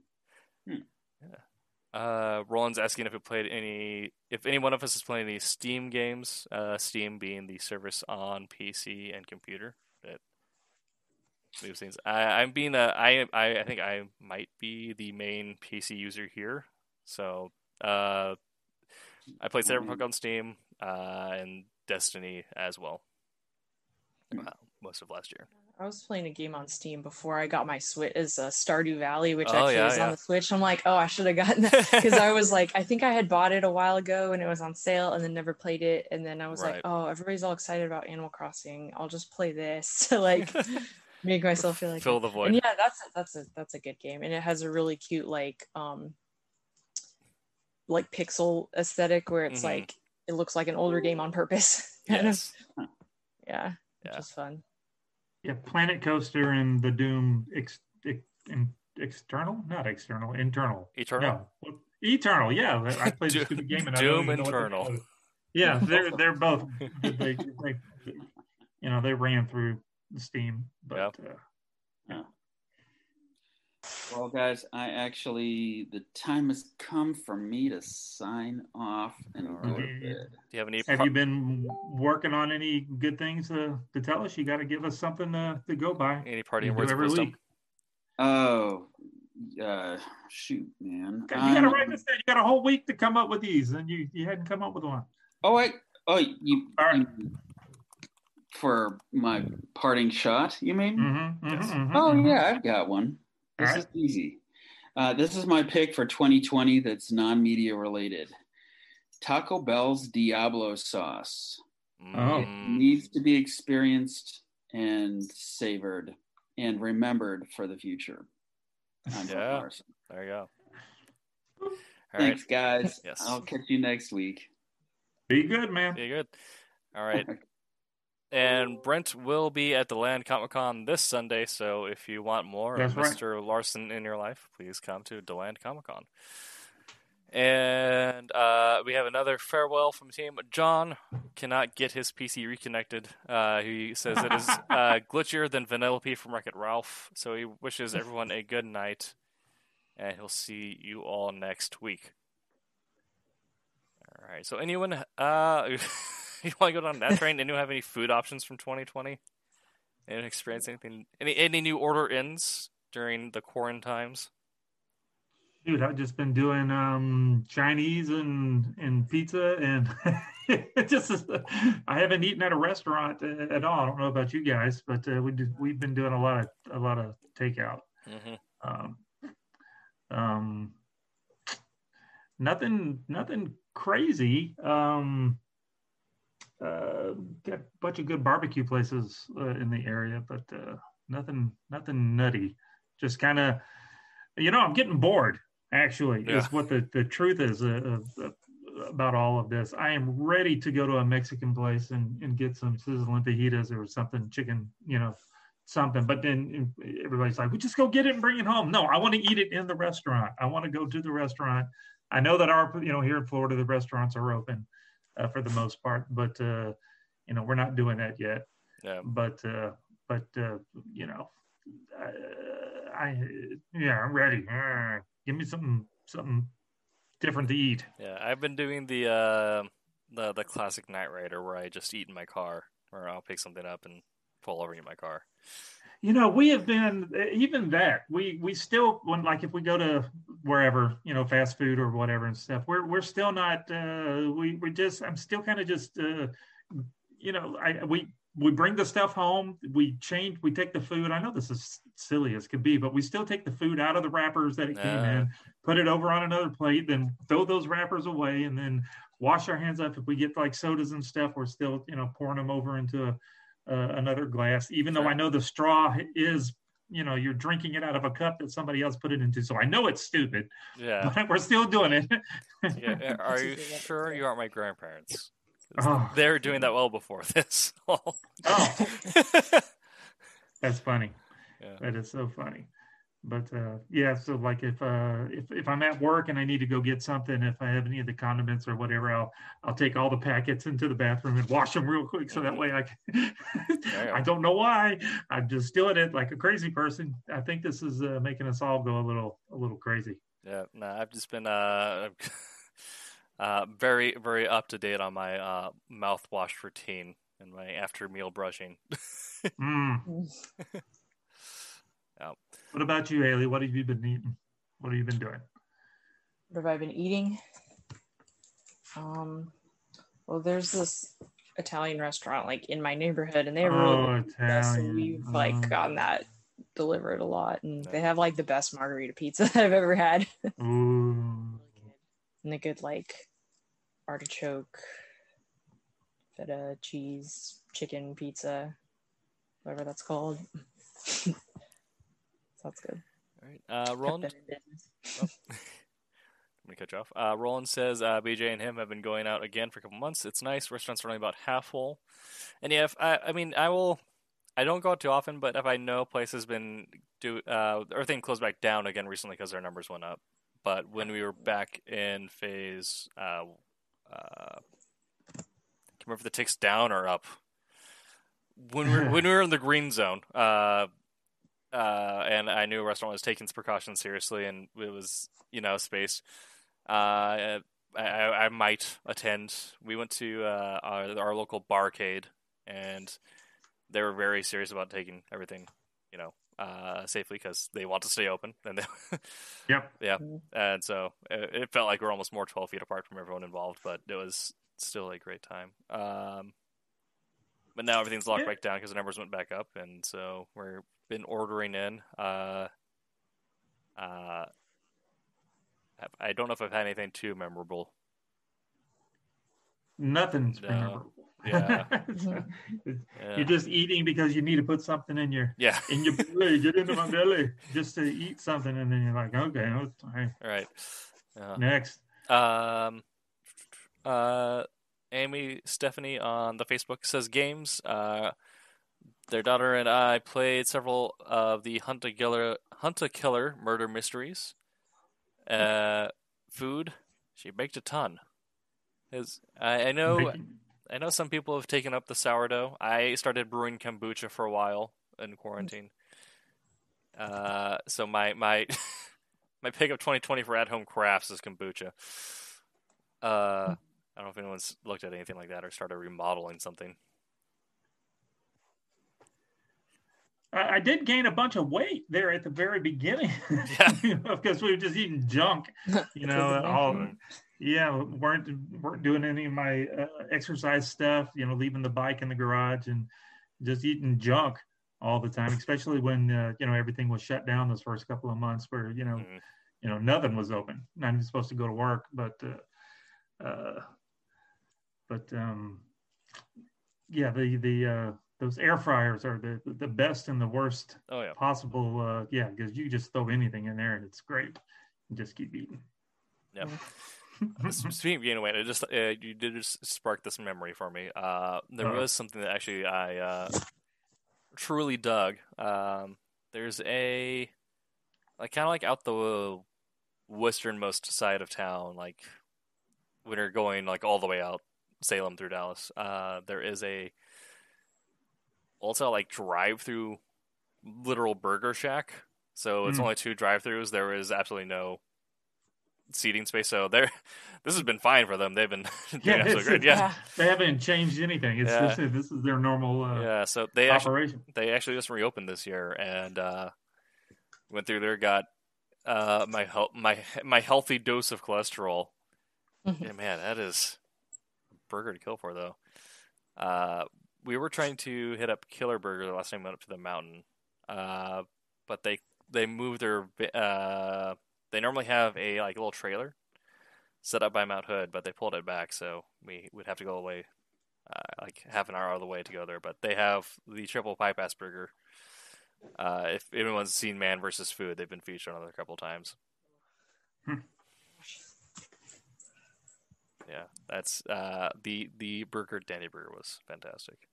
Uh, Roland's asking if we played any, if any one of us has played any Steam games. Uh, Steam being the service on PC and computer that moves things. I, I'm being a, I, I, I think I might be the main PC user here. So, uh, I played Cyberpunk on Steam, uh, and Destiny as well. Uh, most of last year. I was playing a game on Steam before I got my Switch. Is uh, Stardew Valley, which Oh, actually yeah, is yeah. on the Switch. I'm like, oh, I should have gotten that because I was like, I think I had bought it a while ago and it was on sale, and then never played it. And then I was Right. like, oh, everybody's all excited about Animal Crossing. I'll just play this to like make myself feel like Fill the void. And yeah, that's a, that's a that's a good game, and it has a really cute like um like pixel aesthetic where it's Mhm. like it looks like an older game on purpose. kind of. Yes. Yeah, which Yeah. is fun. Yeah, Planet Coaster and the Doom ex, ex, external, not external, internal. Eternal. No, Eternal. Yeah, I played Doom- the game and I Doom don't even know they're Internal. Yeah, they're they're both. They, they, you know, they ran through Steam, but uh, Well, guys, I actually the time has come for me to sign off and go to Alright. Do you have any? have pro- you been working on any good things to, to tell us? You got to give us something to, to go by. any parting You do words of every wisdom? week. Oh, uh, shoot, man. You got to Um, write this down. You got a whole week to come up with these, and you you hadn't come up with one. Oh, I. Oh, you. All right. you- for my parting shot, you mean? Mm-hmm, Yes. Oh yeah, I've got one. This All is easy. Uh, this is my pick for 2020. That's non-media related. Taco Bell's Diablo sauce Oh. Mm, needs to be experienced and savored and remembered for the future. I'm Yeah. There you go. All right. Thanks, guys. Yes. I'll catch you next week. Be good, man. Be good. All right. And Brent will be at Deland Comic Con this Sunday, so if you want more of right. Mr. Larson in your life, please come to Deland Comic Con. And uh, we have another farewell from the team. John cannot get his PC reconnected. Uh, he says it is uh, glitchier than Vanellope from Wreck It Ralph, so he wishes everyone a good night, and he'll see you all next week. All right. So anyone, uh, you want to go down that train? Anyone have any food options from 2020? Anyone experience anything? Any any new order ins during the quarantines? Dude, I've just been doing um Chinese and and pizza and it just I haven't eaten at a restaurant uh, at all. I don't know about you guys, but uh, we did, we've been doing a lot of a lot of takeout. hmm Um, um, nothing nothing crazy. Um, uh, got a bunch of good barbecue places uh, in the area, but uh, nothing nothing nutty. Just kind of, you know, I'm getting bored. Actually, Yeah. is what the the truth is uh, uh, about all of this. I am ready to go to a Mexican place and and get some sizzling fajitas or something, chicken, you know, something. But then everybody's like, "We just go get it and bring it home." No, I want to eat it in the restaurant. I want to go to the restaurant. I know that our, you know, here in Florida, the restaurants are open uh, for the most part, but uh, you know, we're not doing that yet. Yeah. But uh, but uh, you know, I, I yeah, I'm ready. Uh, give me something something different to eat. Yeah, I've been doing the uh, the the classic Knight Rider where I just eat in my car, or I'll pick something up and pull over in my car. You know, we have been even that we we still when like if we go to wherever you know fast food or whatever and stuff, we're we're still not uh, we we're just I'm still kind of just uh, you know I we we bring the stuff home we change we take the food I know this is silly as could be but we still take the food out of the wrappers that it came Yeah. in put it over on another plate then throw those wrappers away and then wash our hands up if we get like sodas and stuff we're still you know pouring them over into a, uh, another glass even though I know the straw is you know you're drinking it out of a cup that somebody else put it into so I know it's stupid Yeah. but we're still doing it yeah. Are you sure you aren't my grandparents? Oh. They're doing that well before this. oh That's funny. Yeah. That is so funny. But uh, yeah, so like if uh, if if I'm at work and I need to go get something, if I have any of the condiments or whatever, I'll I'll take all the packets into the bathroom and wash them real quick, so that way I can. I don't know why I'm just doing it like a crazy person. I think this is uh, making us all go a little a little crazy. Yeah, no, I've just been uh, uh, very, very up to date on my uh, mouthwash routine and my after meal brushing. Mm. Yeah. What about you, Haley? What have you been eating? What have you been doing? What have I been eating? Um, well, there's this Italian restaurant like in my neighborhood, and they have really Oh, good best, and we've like Oh. gotten that delivered a lot, and they have like the best margarita pizza that I've ever had, Ooh. and a good like artichoke, feta cheese, chicken pizza, whatever that's called. Sounds good. All right, uh, Roland, business. Let me cut you off. Uh, Roland says uh, BJ and him have been going out again for a couple months. It's nice. Restaurants are only about half full. And yeah, if I, I mean, I will. I don't go out too often, but if I know place has been do uh, everything closed back down again recently because their numbers went up. But when we were back in phase, uh, uh, can remember if the ticks down or up. When we were, when we were in the green zone, uh, uh, and I knew a restaurant was taking its precautions seriously, and it was you know spaced. Uh, I, I might attend. We went to uh, our, our local barcade, and they were very serious about taking everything, you know, uh, safely because they want to stay open. And they, Yep. yeah, and so it, it felt like we're almost more twelve feet apart from everyone involved, but it was still a great time. Um, but now everything's locked Yeah. back down because the numbers went back up, and so we're been ordering in. Uh, uh, I don't know if I've had anything too memorable. Nothing's No. memorable. Yeah. It's- Yeah. You're just eating because you need to put something in your yeah. in your belly, get into my belly, just to eat something, and then you're like, okay, all right, All right. Yeah. next. Um, uh, Amy Stephanie on the Facebook says games. Uh, their daughter and I played several of the Hunt a Killer, Hunt a Killer murder mysteries. Uh, food. She baked a ton. Is I, I know I know some people have taken up the sourdough. I started brewing kombucha for a while in quarantine. Uh, so my my my pick of 2020 for at home crafts is kombucha. Uh, I don't know if anyone's looked at anything like that or started remodeling something. I, I did gain a bunch of weight there at the very beginning, Yeah. you know, because we were just eating junk. You know, all yeah, weren't weren't doing any of my uh, exercise stuff. You know, leaving the bike in the garage and just eating junk all the time. Especially when uh, you know everything was shut down those first couple of months, where you know, Mhm. you know, nothing was open. Not even supposed to go to work, but uh, uh, but um, yeah, the the uh, those air fryers are the the best and the worst Oh yeah. possible. Uh, yeah, because you just throw anything in there and it's great. And just keep eating. Yep. Speaking of gaining weight, I just uh, you did just spark this memory for me. Uh, there Uh-oh. was something that actually I uh, truly dug. Um, there's a like kind of like out the westernmost side of town, like when you're going like all the way out Salem through Dallas. Uh, there is a also like drive through literal burger shack. So it's Mm. only two drive-throughs. There is absolutely no seating space. So they're this has been fine for them. They've been doing Yeah, absolutely it's- great. Yeah, Yeah. They haven't changed anything. It's Yeah. this, is, this is their normal uh, yeah. So they actually operation. they actually just reopened this year and uh, went through there, got uh, my hel- my my healthy dose of cholesterol. Mhm. Yeah, man, that is a burger to kill for though. Uh, we were trying to hit up Killer Burger the last time we went up to the mountain, uh, but they they moved their uh, they normally have a like little trailer set up by Mount Hood, but they pulled it back, so we would have to go away uh, like half an hour out of the way to go there. But they have the triple bypass burger. Uh, if anyone's seen Man versus Food, they've been featured on it a couple times. Hmm. Yeah, that's uh, the the burger Danny Burger was fantastic.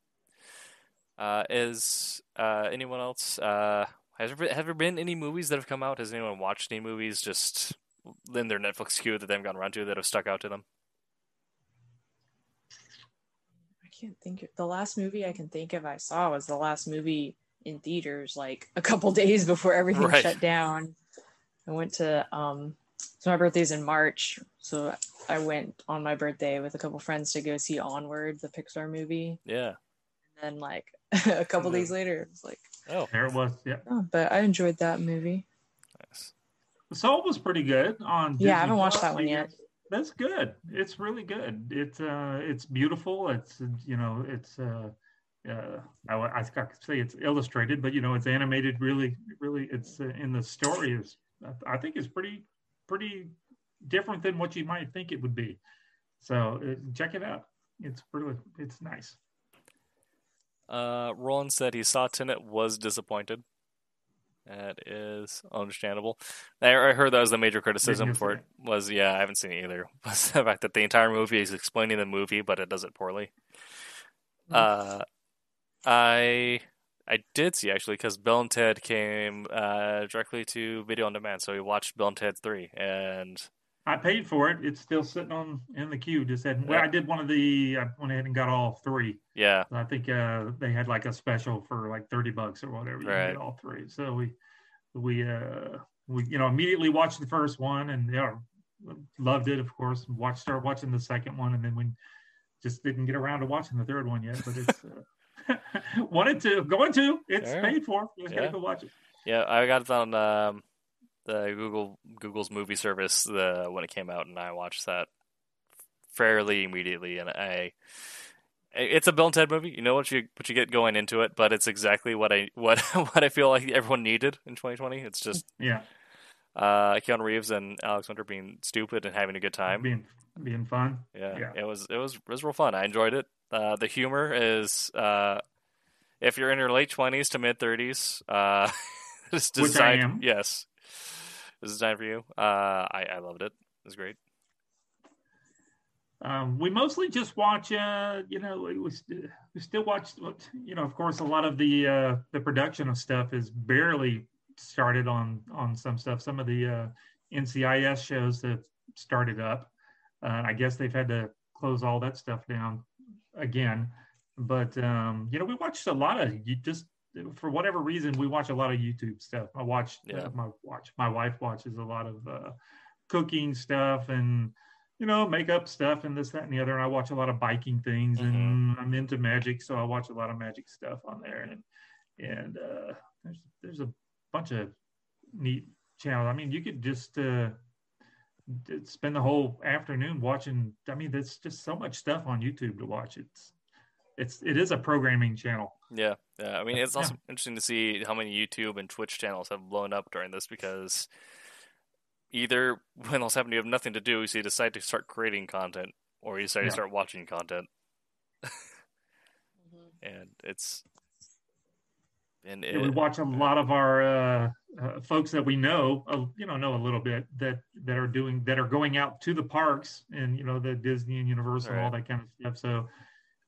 Uh, is uh, anyone else? Uh, has there, been, have there been any movies that have come out? Has anyone watched any movies just in their Netflix queue that they haven't gotten around to that have stuck out to them? I can't think. Of, the last movie I can think of I saw was the last movie in theaters, like a couple days before everything Right. shut down. I went to um, so my birthday's in March, so I went on my birthday with a couple friends to go see Onward, the Pixar movie. Yeah. And then like a couple days later, it was like, Oh, There it was. Yeah. oh, but I enjoyed that movie. nice. The soul was pretty good on. Yeah, I haven't watched Plus. that one yet. That's good. It's really good. It's uh, it's beautiful. It's you know, it's uh, uh, I, I, I could say it's illustrated, but you know, it's animated. Really, really, it's uh, in the story is. I think it's pretty, pretty different than what you might think it would be. So uh, check it out. It's really, it's nice. Uh, Roland said he saw Tenet, was disappointed. That is understandable. I, I heard that was the major criticism for see it. Was yeah, I haven't seen it either. Was the fact that the entire movie is explaining the movie, but it does it poorly. Uh, I I did see actually because Bill and Ted came uh, directly to video on demand, so we watched Bill and Ted Three, and I paid for it. It's still sitting on in the queue. Just said, well. I did one of the. I went ahead and got all three. yeah, I think uh, they had like a special for like thirty bucks or whatever. You Right. get all three. So we we uh we you know immediately watched the first one and yeah loved it of course. Watched started watching the second one and then we just didn't get around to watching the third one yet. But it's uh, wanted to going to. It's Sure. paid for. You just Yeah. gotta go watch it. yeah. I got it on um, the Google Google's movie service the when it came out, and I watched that fairly immediately, and I. It's a Bill and Ted movie. You know what you what you get going into it, but it's exactly what I what what I feel like everyone needed in 2020. It's just Yeah, uh, Keanu Reeves and Alex Winter being stupid and having a good time. being being fun. Yeah, Yeah. it was it was it was real fun. I enjoyed it. Uh, the humor is uh, if you're in your late twenties to mid thirties, uh, it's designed. Yes, it's designed for you. Uh, I I loved it. It was great. Um, we mostly just watch, uh, you know, we, we, st- we still watch, you know, of course, a lot of the uh, the production of stuff is barely started on on some stuff. Some of the uh, NCIS shows have started up. Uh, I guess they've had to close all that stuff down again. But um, you know, we watched a lot of you just for whatever reason we watch a lot of YouTube stuff. I watch, Yeah. uh, my watch, my wife watches a lot of uh, cooking stuff and you know, makeup stuff and this, that, and the other. And I watch a lot of biking things, and I'm into magic, so I watch a lot of magic stuff on there. And and uh, there's there's a bunch of neat channels. I mean, you could just uh, spend the whole afternoon watching. I mean, there's just so much stuff on YouTube to watch. It's it's it is a programming channel. Yeah, yeah. I mean, it's Yeah. also interesting to see how many YouTube and Twitch channels have blown up during this because either when else happen, you have nothing to do, so you decide to start creating content, or you decide Yeah. to start watching content, Mhm. and it's and Yeah, we watch a lot of our uh, uh, folks that we know, uh, you know, know a little bit that that are doing that are going out to the parks and you know the Disney and Universal, all Right. that kind of stuff. So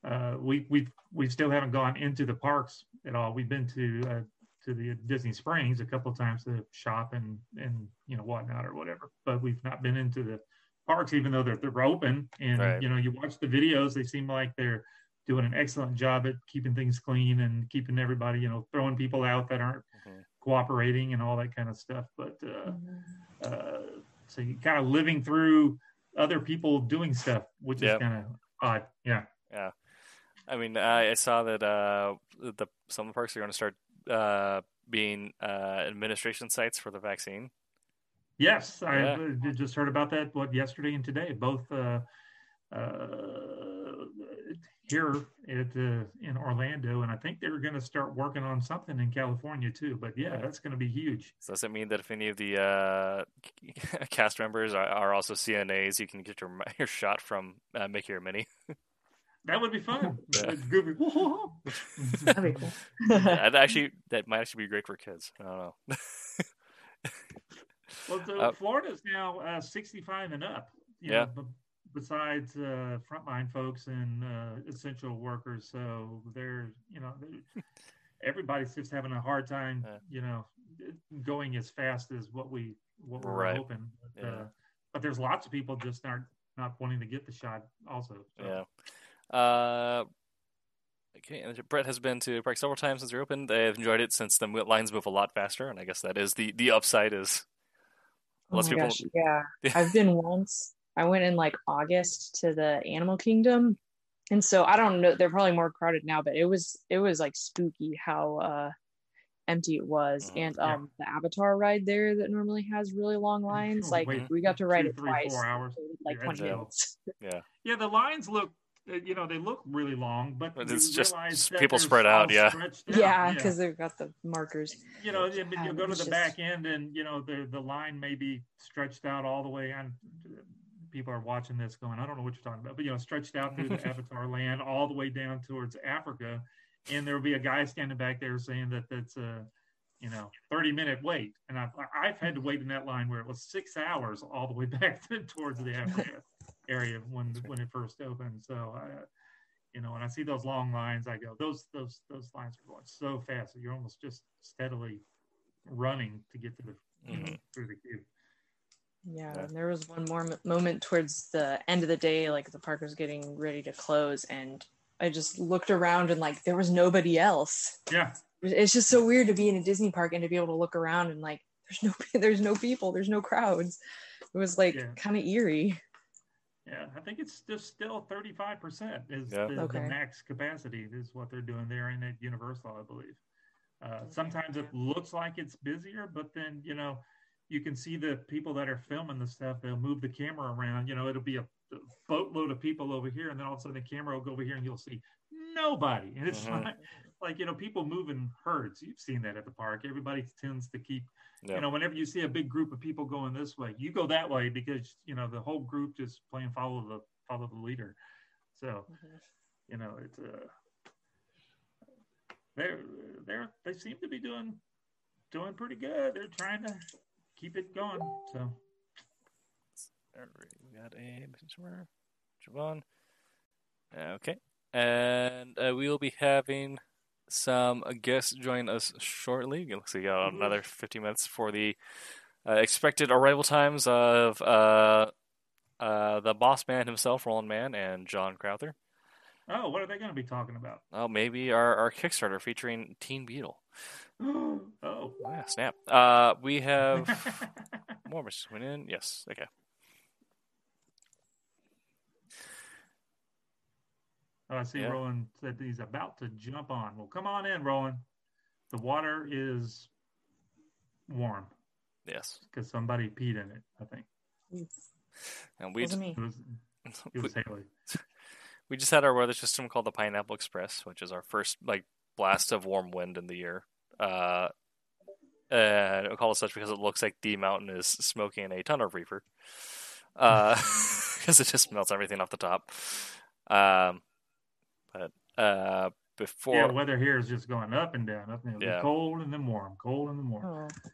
uh, we we we still haven't gone into the parks at all. We've been to uh, to the Disney Springs a couple of times to shop and and you know whatnot or whatever, but we've not been into the parks even though they're they're open. And Right. you know, you watch the videos, they seem like they're doing an excellent job at keeping things clean and keeping everybody, you know, throwing people out that aren't Mhm. cooperating and all that kind of stuff. But uh, Mhm. uh, so you kind of living through other people doing stuff, which Yep. is kind of odd. Yeah. Yeah. I mean, I, I saw that uh, the some of the parks are going to start uh, being uh, administration sites for the vaccine. Yes, I Yeah. uh, just heard about that. What yesterday and today, both uh, here at uh, in Orlando, and I think they're going to start working on something in California too. But yeah, that's going to be huge. So does it mean that if any of the uh, cast members are, are also CNAs, you can get your your shot from uh, Mickey or Minnie? That would be fun. Yeah. It's Goofy. Whoa. That'd be cool. that actually that might actually be great for kids. I don't know. Well, so Uh, Florida's now uh, 65 and up. You Yeah. Know, b- besides uh, frontline folks and uh, essential workers, so they're you know they're- everybody's just having a hard time. Yeah. You know, going as fast as what we what we were Right. hoping. But, Yeah. uh, but there's lots of people just aren't not wanting to get the shot. Also, so. Yeah. Uh, okay. And Brett has been to park several times since we opened. They've enjoyed it since the lines move a lot faster, and I guess that is the the upside is Oh Unless my people- gosh, yeah. I've been once. I went in like August to the Animal Kingdom. And so I don't know, they're probably more crowded now, but it was it was like spooky how uh empty it was. Mhm. And Yeah. um the Avatar ride there that normally has really long lines, like Wait, we got to ride two, it three, twice. four hours. waited, Like Yeah, 20 so- minutes. Yeah, Yeah, the lines look. uh, You know, they look really long, but But it's just realize s- that people spread out, all yeah. stretched out, Yeah, because they've got the markers. you know, I mean, you'll go to the just- back end and, you know, the, the line may be stretched out all the way on. People are watching this going, I don't know what you're talking about, but, you know, stretched out through the Avatar land all the way down towards Africa. And there'll be a guy standing back there saying that that's a, you know, 30 minute wait. And I've, I've had to mm-hmm. wait in that line where it was six hours all the way back to, towards the Africa area when, when it first opened. So, I, you know, when I see those long lines, I go, those, those, those lines are going so fast that you're almost just steadily running to get to the, you know, mm-hmm. through the queue. Yeah, Yeah. and there was one more m- moment towards the end of the day, like the park was getting ready to close, and I just looked around and like there was nobody else. Yeah. It's just so weird to be in a Disney park and to be able to look around and like there's no there's no people, there's no crowds. It was like Yeah. kind of eerie. Yeah, I think it's just still 35% is Yeah. the, the max capacity is what they're doing there in at Universal, I believe. Uh, sometimes it looks like it's busier, but then, you know, you can see the people that are filming the stuff, they'll move the camera around. You know, it'll be a, a boatload of people over here, and then all of a sudden the camera will go over here and you'll see nobody. And it's Mhm. like, like, you know, people move in herds. You've seen that at the park. Everybody tends to keep Yeah. you know whenever you see a big group of people going this way you go that way because you know the whole group just playing follow the follow the leader so you know it's uh they're they're they seem to be doing doing pretty good they're trying to keep it going so All right, we got a her. Javon. Okay. And uh, we will be having some guests join us shortly. It looks like got another 50 minutes for the uh, expected arrival times of uh, uh, the boss man himself, Roland Mann, and John Crowther. oh what are they going to be talking about Oh, maybe our, our Kickstarter featuring Teen Beetle. Oh Oh, yeah, snap. Uh, we have more messages coming in. Yes, okay. Oh, I see Yeah. Roland said he's about to jump on. Well, come on in, Roland. The water is warm Yes. because somebody peed in it, I think. And we Wasn't. It was, it was Haley. we just had our weather system called the Pineapple Express, which is our first like blast of warm wind in the year. Uh, and we'll call it such because it looks like the mountain is smoking a ton of reefer, because it just melts everything off the top. Um, but uh, before Yeah, the weather here is just going up and down, up and down. Yeah. Cold and then warm, cold and then warm. Oh,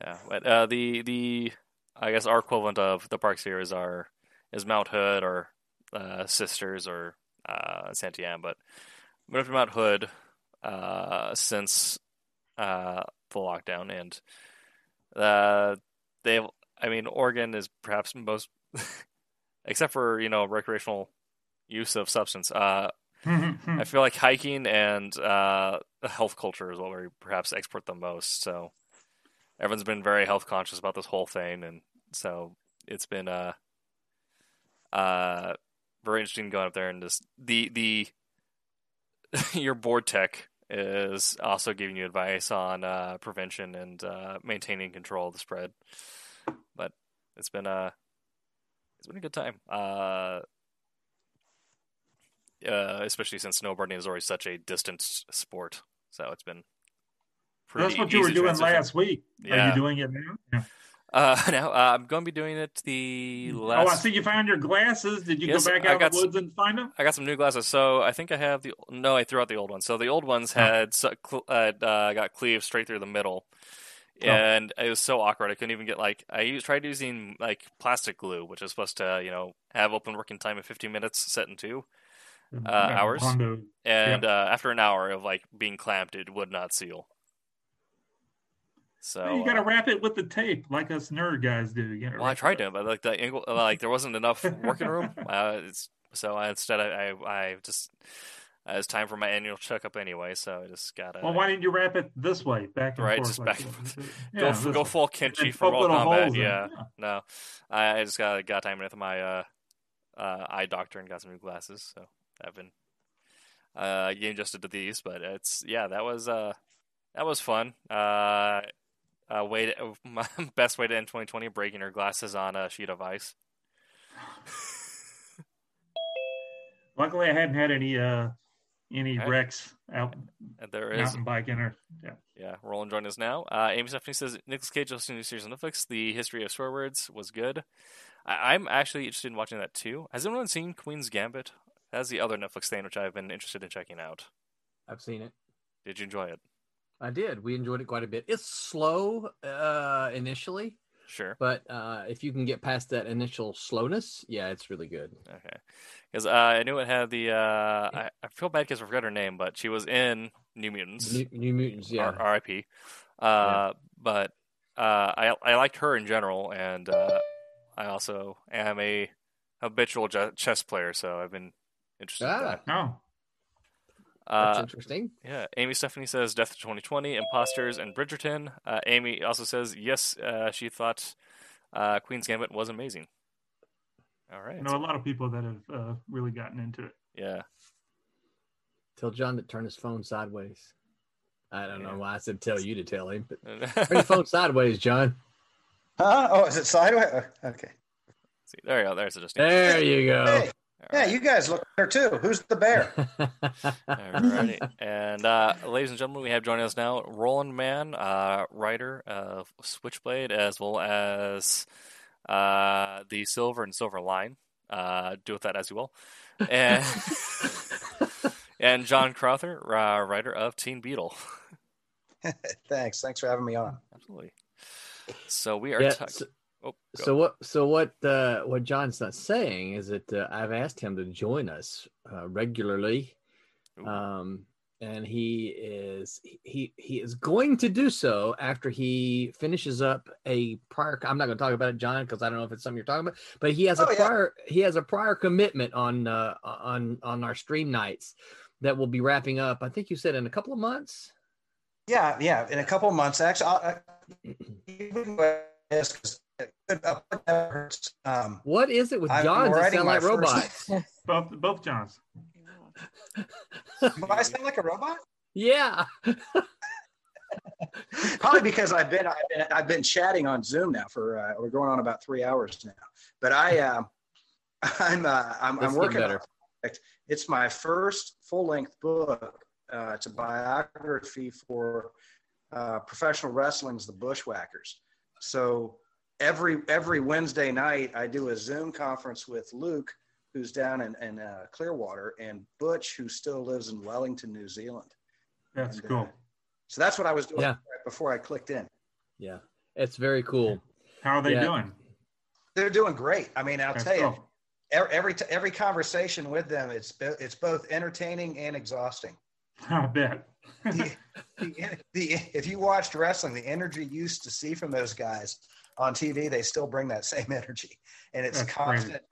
Yeah, but uh, the the I guess our equivalent of the parks here is our is Mount Hood or uh, Sisters or uh, Santiam, but moved to Mount Hood uh, since uh, the lockdown, and uh, they I mean Oregon is perhaps most except for you know recreational use of substance. Uh, I feel like hiking and uh, health culture is what we perhaps export the most. So everyone's been very health conscious about this whole thing, and so it's been uh, uh, very interesting going up there and just the the your board tech is also giving you advice on uh, prevention and uh, maintaining control of the spread. But it's been a it's been a good time. Uh, uh, especially since snowboarding is already such a distant s- sport. So it's been pretty That's what you were doing transition. last week. Are you doing it now? Yeah. Uh, no, uh, I'm going to be doing it the last. Oh, I see you found your glasses. Did you Yes, go back out in the woods and find them? I got some new glasses, so I think I have the. No, I threw out the old ones. So the old ones Oh. had cl- uh, got cleaved straight through the middle, Oh. and it was so awkward. I couldn't even get like I used, tried using like plastic glue, which is supposed to you know have open working time of 15 minutes, set in two, Uh, hours? And uh, after an hour of like being clamped, it would not seal. So Well, you got to uh, wrap it with the tape, like us nerd guys do. You Well, I tried to, but like the angle, like there wasn't enough working room. Uh, it's, so I, instead, I, I, I just uh, it's time for my annual checkup anyway. So I just gotta Well, why didn't you wrap it this way, back and Right, forth? just back- go Yeah, this go full Kenshi for Mortal little Kombat. holes. Yeah, no, I, I just got got time with my uh, uh, eye doctor and got some new glasses. So I've been uh, getting adjusted to these, but it's yeah, that was uh, that was fun. Uh, uh, way to, my best way to end 2020 breaking her glasses on a sheet of ice. Luckily, I hadn't had any uh any Okay. wrecks out there is mountain biking or yeah. Yeah, Roland joined us now. Uh, Amy Stephanie says Nicolas Cage hosting a new series on Netflix. The history of swear words was good. I- I'm actually interested in watching that too. Has anyone seen Queen's Gambit? That's the other Netflix thing which I've been interested in checking out. I've seen it. Did you enjoy it? I did. We enjoyed it quite a bit. It's slow uh, initially, Sure. but uh, if you can get past that initial slowness, yeah, it's really good. Okay. Because uh, I knew it had the. Uh, I, I feel bad because I forgot her name, but she was in New Mutants. New, New Mutants, yeah. R- R.I.P. Uh, But uh, I I liked her in general, and uh, I also am a habitual j- chess player, so I've been interested in Ah, that. Oh, that's Uh, interesting. yeah, Amy Stephanie says Death of 2020, Imposters, and Bridgerton. Uh, Amy also says yes, uh, she thought uh, Queen's Gambit was amazing. All right. I know a lot of people that have uh, really gotten into it. Yeah. Tell John to turn his phone sideways. I don't Yeah. know why I said tell you to tell him, but turn See, your phone sideways, John. Huh? Oh, is it sideways? Oh, Okay. See, there you go. There's a distinction. There you go. Hey, yeah, you guys look there too. Who's the bear? Alrighty. and uh, ladies and gentlemen, we have joining us now Roland Mann, uh, writer of Switchblade, as well as uh, the Silver and Silver Line. Uh, do with that as you will. And, and John Crowther, uh, writer of Teen Beetle. Thanks. Thanks for having me on. Absolutely. So we are Yeah, ta- so, oh, go. so what? So what? Uh, what John's not saying is that uh, I've asked him to join us uh, regularly, Ooh. um, and he is he he is going to do so after he finishes up a prior. I'm not going to talk about it, John, because I don't know if it's something you're talking about. But he has a Oh, yeah. prior he has a prior commitment on uh, on on our stream nights that will be wrapping up. I think you said in a couple of months. Yeah, yeah. In a couple of months, actually, I'll, I, you wouldn't go ask 'cause it could- uh, that hurts. Um, What is it with I'm Johns that sound my like first- robots? Both both Johns. do I sound like a robot? yeah. Probably because I've been I've been I've been chatting on Zoom now for uh, we're going on about three hours now. But I um I'm uh, I'm, I'm working on better. a. It's my first full length book. Uh, it's a biography for uh, professional wrestling's The Bushwhackers. So every every Wednesday night I do a Zoom conference with Luke, who's down in, in uh, Clearwater, and Butch, who still lives in Wellington, New Zealand. That's And, uh, cool. So that's what I was doing Yeah. right before I clicked in. Yeah, it's very cool. How are they yeah. doing? They're doing great. I mean, I'll That's tell you, cool. every every, t- every conversation with them, it's bo- it's both entertaining and exhausting. I bet. The, the, the, if you watched wrestling, the energy you used to see from those guys on TV, they still bring that same energy, and it's That's constant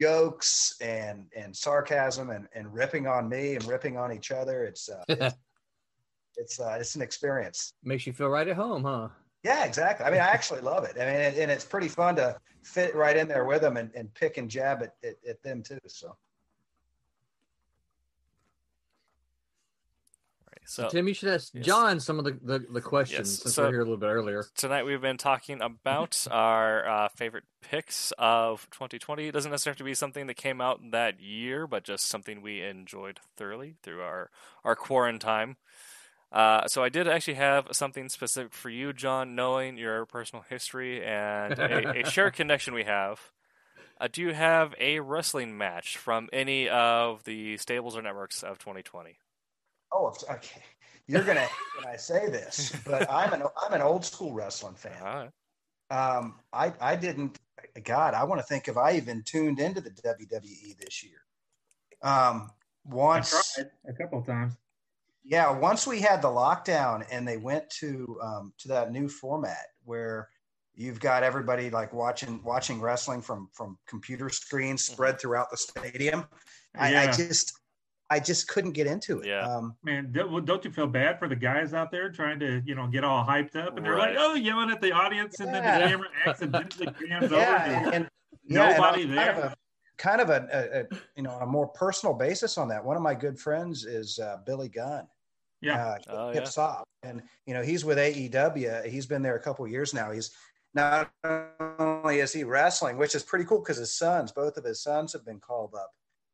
jokes and and sarcasm and and ripping on me and ripping on each other. It's uh, it's it's, uh, it's an experience. Makes you feel right at home, huh? Yeah, exactly. I mean, I actually love it. I mean, and, and it's pretty fun to fit right in there with them and, and pick and jab at, at, at them too. So So Tim, you should ask yes. John some of the, the, the questions Yes, since so- we're here a little bit earlier. tonight we've been talking about our uh, favorite picks of 2020. It doesn't necessarily have to be something that came out that year, but just something we enjoyed thoroughly through our our quarantine. Uh, so I did actually have something specific for you, John, knowing your personal history and a, a shared connection we have. Uh, do you have a wrestling match from any of the stables or networks of 2020? Oh, okay. You're gonna hate when I say this, but I'm an I'm an old school wrestling fan. All right. Um, I I didn't. God, I want to think if I even tuned into the WWE this year. Um, I once, tried a couple of times. yeah, once we had the lockdown and they went to um, to that new format where you've got everybody like watching watching wrestling from from computer screens spread throughout the stadium. I, I Yeah. just I just couldn't get into it. Yeah. Um, Man, don't don't you feel bad for the guys out there trying to, you know, get all hyped up and they're Right. like, oh, yelling at the audience, and then the camera accidentally pans yeah, over. and, to and yeah, and nobody there. Kind of a, kind of a, a, a you know a more personal basis on that. One of my good friends is uh, Billy Gunn. yeah, uh, Oh, Hip yeah. Sop, and you know he's with AEW. He's been there a couple years now. He's not only is he wrestling, which is pretty cool because his sons, both of his sons, have been called up,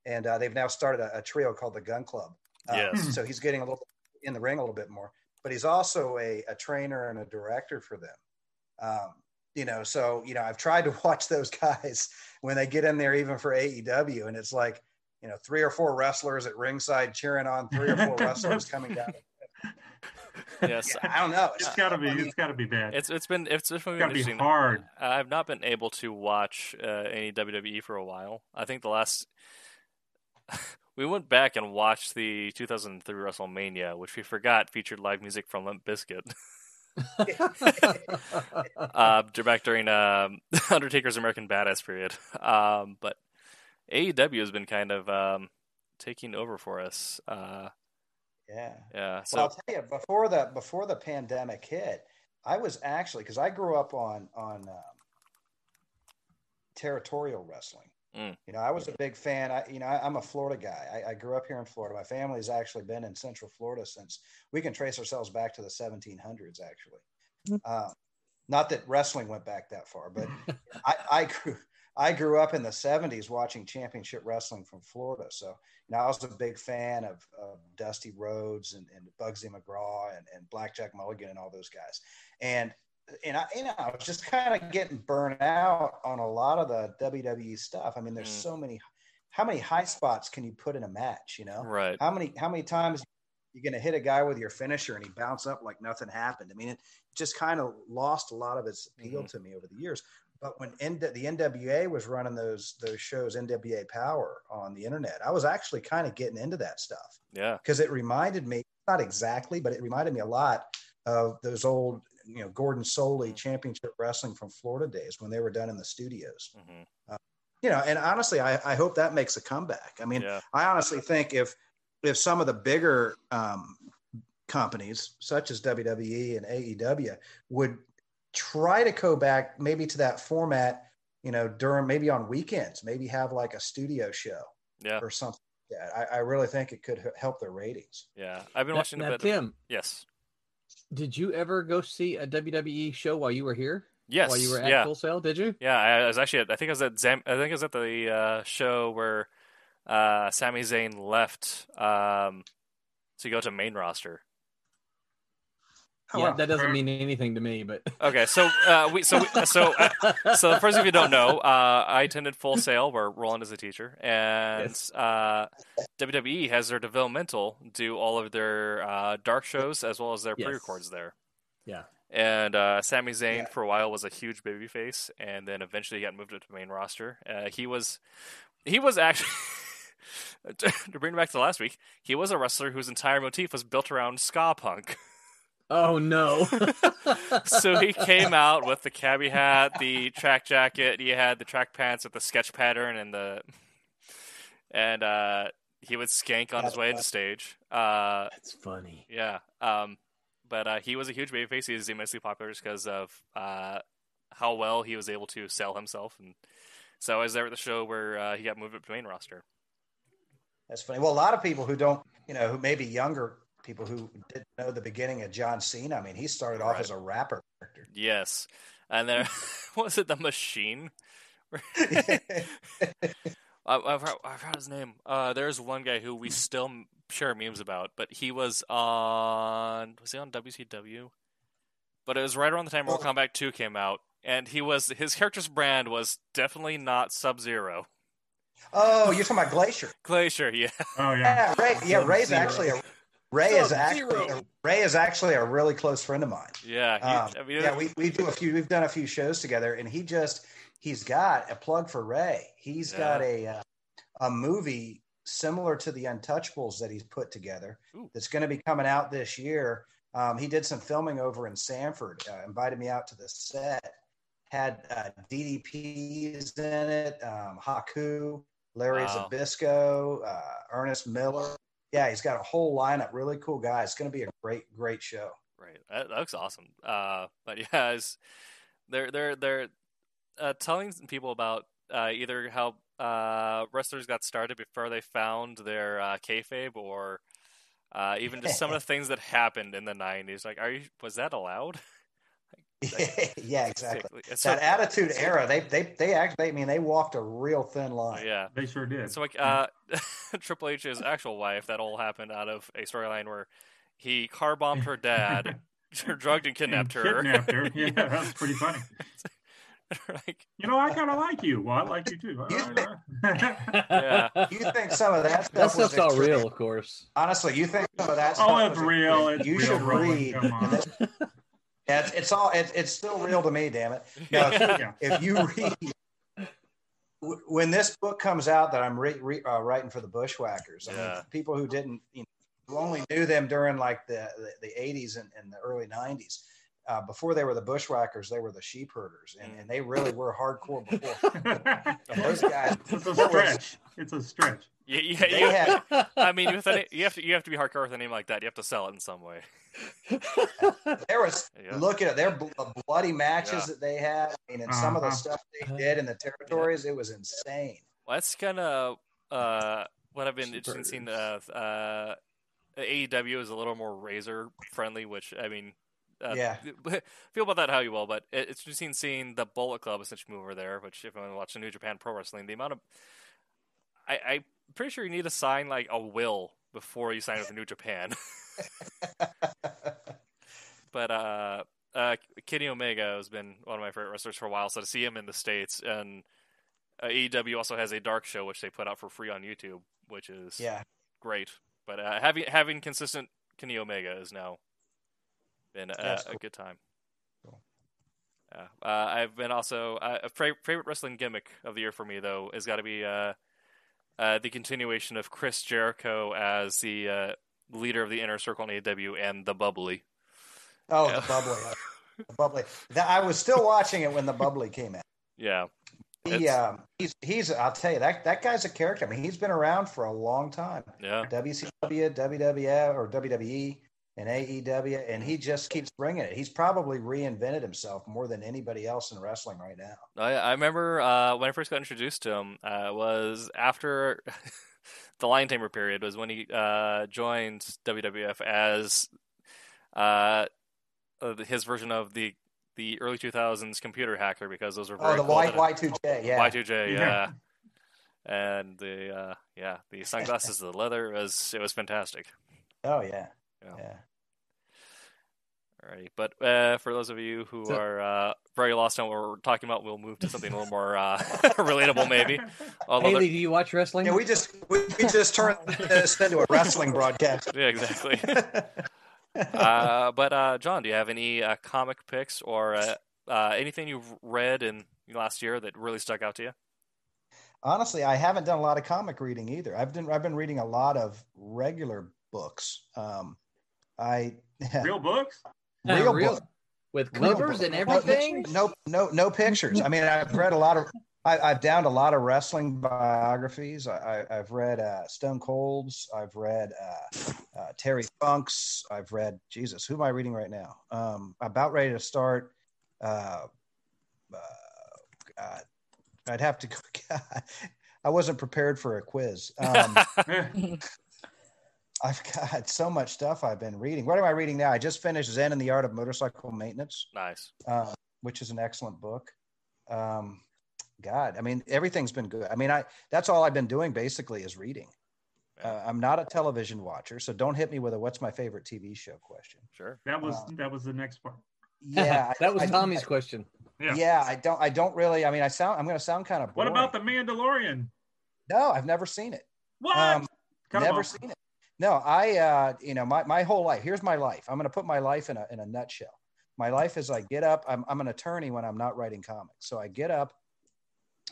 and uh, they've now started a, a trio called the Gunn Club. Uh, Yes. So he's getting a little in the ring a little bit more, but he's also a, a trainer and a director for them. Um, you know, so you know, I've tried to watch those guys when they get in there, even for AEW, and it's like, you know, three or four wrestlers at ringside cheering on three or four wrestlers coming down. Yes, I don't know. It's got to be. I mean, It's got to be bad. it's it's been it's definitely gotta be hard. I've not been able to watch uh, any WWE for a while. I think the last we went back and watched the 2003 WrestleMania, which we forgot featured live music from Limp Bizkit. uh, back during um Undertaker's American Badass period. Um, but AEW has been kind of um, taking over for us. Uh, yeah. yeah, so well, I'll tell you, before the before the pandemic hit, I was actually because I grew up on on um, territorial wrestling. Mm. You know, I was a big fan. I, you know, I, I'm a Florida guy. I, I grew up here in Florida. My family's actually been in Central Florida since we can trace ourselves back to the 1700s. Actually, um, not that wrestling went back that far, but I, I grew I grew up in the 70s watching championship wrestling from Florida. So, you know, I was a big fan of, of Dusty Rhodes and, and Bugsy McGraw and, and Blackjack Mulligan and all those guys. And, and I, you know, I was just kind of getting burnt out on a lot of the WWE stuff. I mean, there's Mm. so many, how many high spots can you put in a match? You know, right, how many, how many times you're going to hit a guy with your finisher and he bounce up like nothing happened. I mean, it just kind of lost a lot of its appeal Mhm. to me over the years. But when N- the NWA was running those those shows, NWA Power on the internet, I was actually kind of getting into that stuff yeah, because it reminded me, not exactly, but it reminded me a lot of those old, you know, Gordon Solie Mhm. Championship Wrestling from Florida days when they were done in the studios. hmm You know, and honestly, I, I hope that makes a comeback. I mean, yeah, I honestly think if if some of the bigger um, companies such as WWE and AEW would try to go back maybe to that format, you know, during maybe on weekends, maybe have like a studio show yeah, or something. Yeah, I, I really think it could help their ratings. yeah. I've been Now- watching a now, bit. Of, yes, did you ever go see a WWE show while you were here? yes, While you were at yeah. Full Sail, did you? Yeah, I was actually. At, I think I was at Zam, I think I was at the uh, show where uh, Sami Zayn left um, to go to main roster. Yeah, that doesn't mean anything to me, but Okay, so uh, we so we, so uh, so for those of you don't know, uh, I attended Full Sail where Roland is a teacher, and Yes. uh, WWE has their developmental do all of their uh, dark shows as well as their Yes. pre-records there. yeah, And uh, Sami Zayn Yeah. for a while was a huge babyface, and then eventually he got moved up to main roster. Uh, he was, he was actually to bring it back to the last week. He was a wrestler whose entire motif was built around ska punk. Oh no! so he came out with the cabbie hat, the track jacket. He had the track pants with the sketch pattern and the, and uh, he would skank on his That's way into stage. Uh, That's funny. yeah. Um, but uh, he was a huge babyface. He was immensely popular just because of uh, how well he was able to sell himself. And so I was there at the show where uh, he got moved up to main roster. That's funny. Well, a lot of people who don't, you know, who maybe younger people who didn't know the beginning of John Cena. I mean, he started off Right. as a rapper character. Yes. And then, was it the machine? I, I've, heard, I've his name. Uh, there's one guy who we still share memes about, but he was on. Was he on WCW? But it was right around the time Mortal Kombat 2 came out, and he was his character's brand was definitely not Sub Zero. oh, you're talking about Glacier. Glacier, yeah, Oh yeah. Yeah, Ray. Yeah, Ray's actually a Ray is Sub-Zero. actually Ray is actually a really close friend of mine. yeah. He, Um, I mean, yeah, we, we do a few. We've done a few shows together, and he just he's got a plug for Ray. He's Yeah. got a uh, a movie similar to the Untouchables that he's put together Ooh. that's going to be coming out this year. Um, he did some filming over in Sanford. Uh, invited me out to the set. Had uh, DDPs in it. Um, Haku, Larry Wow. Zbyszko, uh, Ernest Miller. Yeah, he's got a whole lineup. Really cool guy. It's going to be a great, great show. Right. That, that looks awesome. Uh, but yeah, it's, they're they're they're uh, telling people about uh, either how uh, wrestlers got started before they found their uh, kayfabe, or uh, even just some of the things that happened in the '90s. Like, are you was that allowed? yeah, exactly. So- that attitude era, they they they actually, I mean, they walked a real thin line. yeah. They sure did. So like uh, Triple H's actual wife, that all happened out of a storyline where he car bombed her dad, drugged and kidnapped her. Kidnapped her. Yeah, that's pretty funny. like, You know, I kind of like you. Well, I like you too. yeah. You think some of that stuff That was stuff's all real, of course. Honestly, you think some of that stuff oh, it's was real. It's you real, should Roland, read. Come on. Yeah, it's, it's all it's, it's still real to me. Damn it! No, if, Yeah. if you read when this book comes out that I'm re, re, uh, writing for the Bushwhackers, I mean, people who didn't, you know, who only knew them during like the the, the 80s and, and the early 90s. Uh, before they were the Bushwhackers, they were the sheep herders, and, and they really were hardcore before. Those guys, it's a stretch. It's a stretch. Yeah, yeah, They you, had- I mean, with a, you have to you have to be hardcore with a name like that. You have to sell it in some way. there was Yeah. look at it, their bl- bloody matches Yeah. that they had. I mean, and some of the Uh-huh. stuff they did in the territories, it was insane. Well, that's kind of uh, what I've been Sheep interested in seeing. herders. Uh, uh, AEW is a little more razor friendly, which I mean, uh, Yeah. feel about that how you will, but it, it's interesting seeing the Bullet Club essentially move over there. Which, if anyone watching New Japan Pro Wrestling, the amount of I, I'm pretty sure you need to sign like a will before you sign with New Japan. but uh, uh, Kenny Omega has been one of my favorite wrestlers for a while. So to see him in the states and uh, AEW also has a dark show which they put out for free on YouTube, which is yeah, great. But uh, having having consistent Kenny Omega is now been a, That's a good time. Cool. Yeah, uh, I've been also uh, a favorite wrestling gimmick of the year for me though has got to be uh, uh, the continuation of Chris Jericho as the uh, leader of the inner circle in AEW and the bubbly. Oh, Yeah. the bubbly, the bubbly. That- I was still watching it when the bubbly came out. Yeah, He, um, he's, he's. I'll tell you that that guy's a character. I mean, he's been around for a long time. yeah, WCW, WWF, or WWE, and AEW, and he just keeps bringing it. He's probably reinvented himself more than anybody else in wrestling right now. I, I remember uh, when I first got introduced to him uh, was after the Lion Tamer period was when he uh, joined WWF as uh, his version of the the early 2000s computer hacker because those were very Oh, the cool Y to- Y two J, yeah. Y2J, Yeah. yeah. And the uh, yeah, the sunglasses, the leather it was it was fantastic. Oh yeah, Yeah. yeah. Alrighty, but uh, for those of you who So- are uh, very lost on what we're talking about, we'll move to something a little more uh, relatable, maybe. Although Haley, there- do you watch wrestling? Yeah, we just we, we just turned this into a wrestling broadcast. yeah, exactly. uh, but uh, John, do you have any uh, comic picks or uh, uh, anything you've read in last year that really stuck out to you? Honestly, I haven't done a lot of comic reading either. I've been I've been reading a lot of regular books. Um, I Real books? Uh, real real- book- with covers book. and everything. No, no, no pictures. I mean, I've read a lot of. I, I've downed a lot of wrestling biographies. I, I, I've read uh, Stone Cold's. I've read uh, uh, Terry Funk's. I've read Jesus. Who am I reading right now? Um, about ready to start. Uh, uh, God, I'd have to. go I wasn't prepared for a quiz. Um, I've got so much stuff I've been reading. What am I reading now? I just finished Zen and the Art of Motorcycle Maintenance nice. uh, which is an excellent book. Um, God, I mean, everything's been good. I mean, I that's all I've been doing basically is reading. Uh, I'm not a television watcher, so don't hit me with a "What's my favorite TV show?" question. Sure. That was Uh, that was the next part. Yeah, I- that was I- Tommy's question. Yeah. Yeah, I don't. I don't really. I mean, I sound. I'm going to sound kind of. What about the Mandalorian? No, I've never seen it. What? Um, Come never on. seen it. No, I. uh You know, my my whole life. Here's my life. I'm going to put my life in a in a nutshell. My life is I get up. I'm I'm an attorney when I'm not writing comics. So I get up.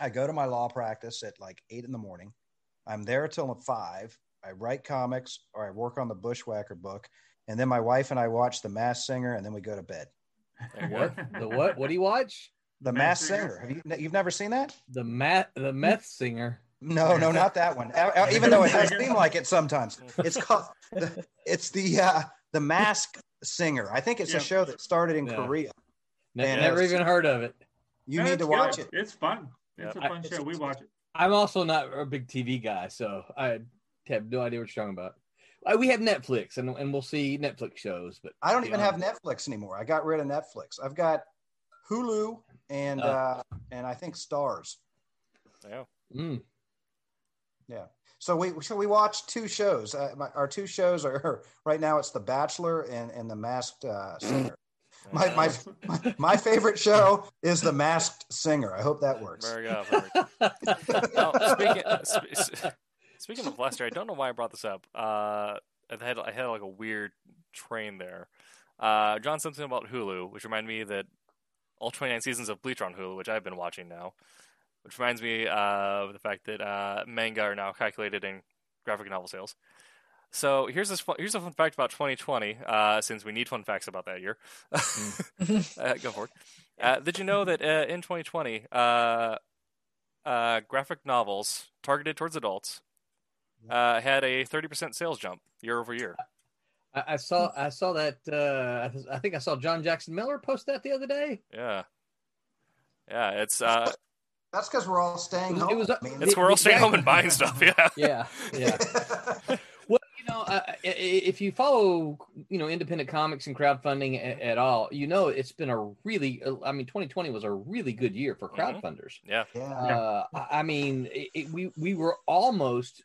I go to my law practice at like eight in the morning. I'm there till five. I write comics or I work on the Bushwhacker book, and then my wife and I watch The Mass Singer, and then we go to bed. What? the what? What do you watch? The Mass Mass Singer? Singer. Have you you've never seen that? The mat, the meth singer. No, no, not that one. Uh, uh, Even though it does seem like it sometimes. It's called. The, it's the uh, the Mask Singer. I think it's Yeah. a show that started in Yeah. Korea. Ne- Man, never even heard of it. You Yeah, need it's to watch good. it. It's fun. It's Yeah. a fun I- show. We watch it. I'm also not a big TV guy, so I have no idea what you're talking about. Uh, We have Netflix, and and we'll see Netflix shows, but I don't even have Netflix anymore. I got rid of Netflix. I've got Hulu and Oh. uh, and I think Starz. Yeah. Mm. Yeah. So we so we watched two shows. Uh, my, our two shows are right now. It's The Bachelor and and The Masked uh, Singer. My, my my my favorite show is The Masked Singer. I hope that works. There we go. There. Now, speaking, sp- speaking of Lester, I don't know why I brought this up. Uh, I had I had like a weird train there. Uh, John something about Hulu, which reminded me that all 29 seasons of Bleach are on Hulu, which I've been watching now. Which reminds me of the fact that uh, manga are now calculated in graphic novel sales. So here's this fun, here's a fun fact about 2020, uh, since we need fun facts about that year. uh, go for it. Uh, did you know that uh, in 2020, uh, uh, graphic novels targeted towards adults uh, had a 30% sales jump year over year? I, I saw I saw that. Uh, I, I think I saw John Jackson Miller post that the other day. Yeah, yeah. It's uh, That's because we're all staying It was- home. it was- I mean, it's the- we're all the staying home and buying stuff. Yeah, Yeah, yeah. Well, you know, uh, i- i- if you follow, you know, independent comics and crowdfunding at, at all, you know, it's been a really, I mean, 2020 was a really good year for Mhm. crowdfunders. yeah. yeah. Uh, I I mean, it, it, we we were almost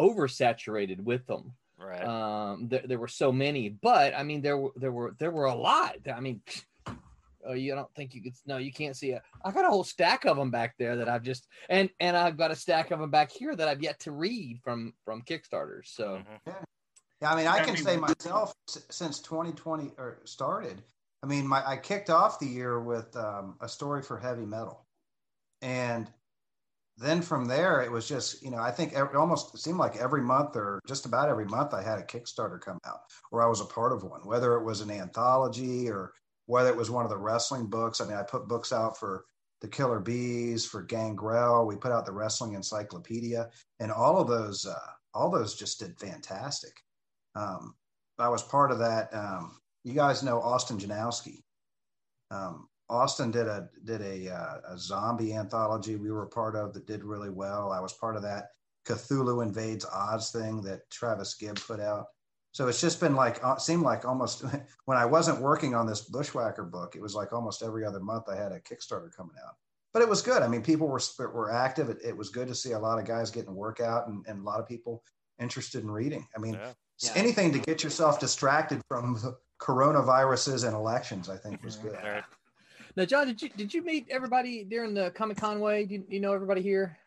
oversaturated with them. Right. Um, there, there were so many, but I mean, there were there were there were a lot. I mean, oh, you don't think you could? No, you can't see it. I got a whole stack of them back there that I've just and and I've got a stack of them back here that I've yet to read from from Kickstarters. So Mhm. Yeah, I mean, I I can say myself since 2020 or started. I mean, my I kicked off the year with um, a story for heavy metal, and then from there it was just you know I think it almost seemed like every month or just about every month I had a Kickstarter come out or I was a part of one, whether it was an anthology or whether it was one of the wrestling books. I mean, I put books out for the Killer Bees, for Gangrel. We put out the Wrestling Encyclopedia, and all of those, uh, all those just did fantastic. Um, I was part of that. Um, you guys know Austin Janowski. Um, Austin did a did a, uh, a zombie anthology we were part of that did really well. I was part of that Cthulhu invades Oz thing that Travis Gibb put out. So it's just been like uh, seemed like almost when I wasn't working on this Bushwhacker book, it was like almost every other month I had a Kickstarter coming out. But it was good. I mean, people were were active. It, it was good to see a lot of guys getting work out and, and a lot of people interested in reading. I mean, Yeah. Yeah. anything to get yourself distracted from the coronaviruses and elections, I think was good. All right. now, John, did you did you meet everybody during the Comic Con way? Do you, you know everybody here?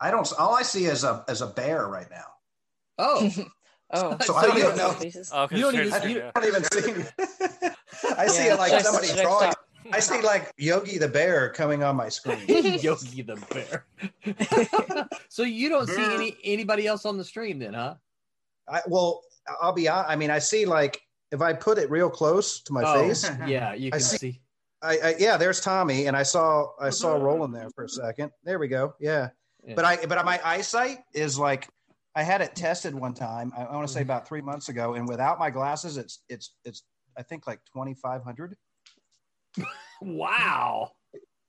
I don't. All I see is a as a bear right now. Oh, oh, So I don't even know. Faces. Oh, 'cause You don't even- you- yeah. don't even see. I see Yeah. it like Should somebody should I drawing. stop? I see like Yogi the bear coming on my screen. Yogi the bear. so you don't see any anybody else on the stream then, huh? I, well, I'll be honest. I mean, I see like if I put it real close to my Oh, face, Yeah, you I can see- see. I, I yeah, there's Tommy, and I saw I saw Roland there for a second. There we go. Yeah, Yeah. but I but my eyesight is like I had it tested one time. I, I want to say about three months ago, and without my glasses, it's it's it's I think like twenty five hundred. Wow.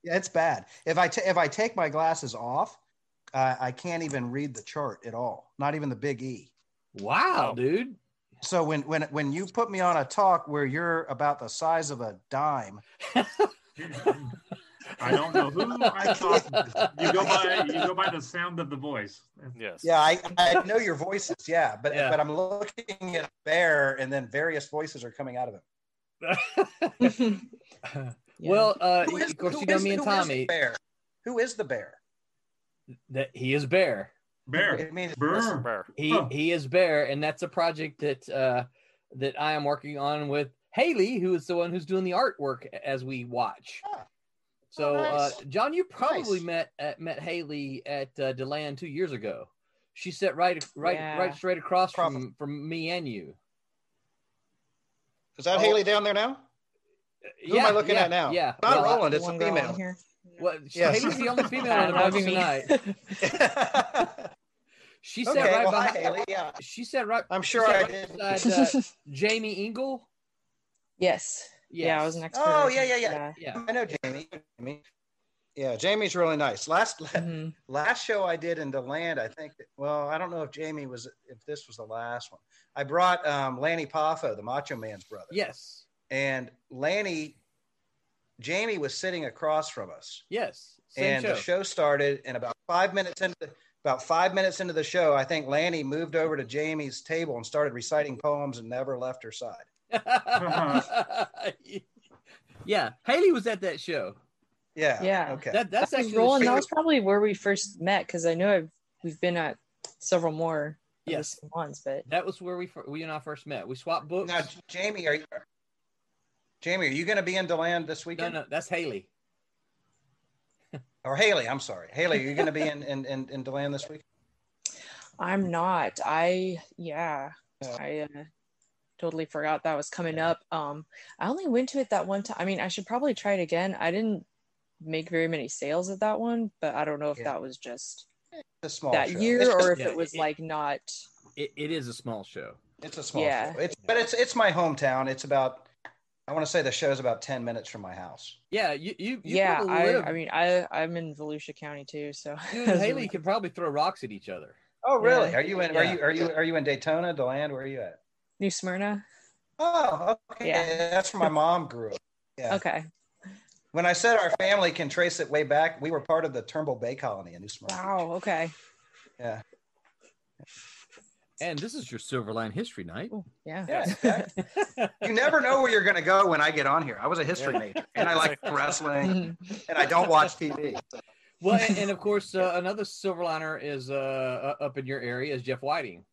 Yeah, it's bad. If I ta- if I take my glasses off, uh, I can't even read the chart at all. Not even the big E. Wow. dude. So when when when you put me on a talk where you're about the size of a dime, I don't know who I thought you go by. You go by the sound of the voice. Yes. yeah, I, I know your voices, yeah, but Yeah. but I'm looking at a bear, and then various voices are coming out of him. Well, uh, Who is- of course, you know is- me and who is the Tommy. bear. Who is the bear? That he is bear. Bear. I mean, Bear. Bear. He Huh. he is bear, and that's a project that uh, that I am working on with Haley, who is the one who's doing the artwork as we watch. Ah. So, Oh, nice. uh, John, you probably Nice. met uh, met Haley at uh, Deland two years ago. She sat right right Yeah. right straight across Probably. from from me and you. is that Oh. Haley down there now? Who am I looking yeah, at now? Yeah, Not well, Roland, it's a female. on here. Well, Yes. Haley's the only female on the That'd box be me. tonight. She sat okay, right well, hi, behind. Haley. Yeah, She sat right. I'm sure I right did. beside, uh, Jamie Ingle. yes. Yeah, I was next. to Oh, her. yeah, yeah, yeah. Yeah. I know Jamie. Jamie. Yeah, Jamie's really nice. Last Mhm. last show I did in Deland, I think. Well, I don't know if Jamie was if this was the last one. I brought um, Lanny Poffo, the Macho Man's brother, Yes. and Lanny. Jamie was sitting across from us, Yes. Same and show. the show started. And about five minutes into about five minutes into the show, I think Lanny moved over to Jamie's table and started reciting poems and never left her side. yeah, Haley was at that show. Yeah. Yeah. Okay. That that's That was actually the Roland. show- That was probably where we first met because I know I've we've been at several more of the Yes. ones, but that was where we fir- we and I first met. We swapped books. now, Jamie, are you? Jamie, are you going to be in Deland this no, weekend? no, that's Haley. Or Haley? I'm sorry, Haley. Are you going to be in in in, in Deland this week? I'm not. I yeah. Yeah. I uh, totally forgot that was coming up. Um, I only went to it that one time. I mean, I should probably try it again. I didn't make very many sales at that one, but I don't know if Yeah. that was just a small that show. year It's, or if Yeah, it was it- like not. It, it is a small show. it's a small Yeah. show. It's but it's it's my hometown. It's about. I want to say the show's about ten minutes from my house. Yeah, you you, you yeah, I. I mean, I I'm in Volusia County too, so you and Haley could probably throw rocks at each other. Oh, really? Yeah. Are you in? Are you are you are you in Daytona, Deland? Where are you at? New Smyrna. Oh, okay. Yeah. That's where my mom grew up. Yeah. Okay. When I said our family can trace it way back, we were part of the Turnbull Bay Colony in New Smyrna. Wow. Okay. Yeah. And this is your Silverline History Night. Ooh, yeah. Yeah. You never know where you're going to go when I get on here. I was a history Yeah. major, and I like wrestling, and I don't watch TV. well, and, and of course, uh, another Silverliner is uh, up in your area is Jeff Whiting.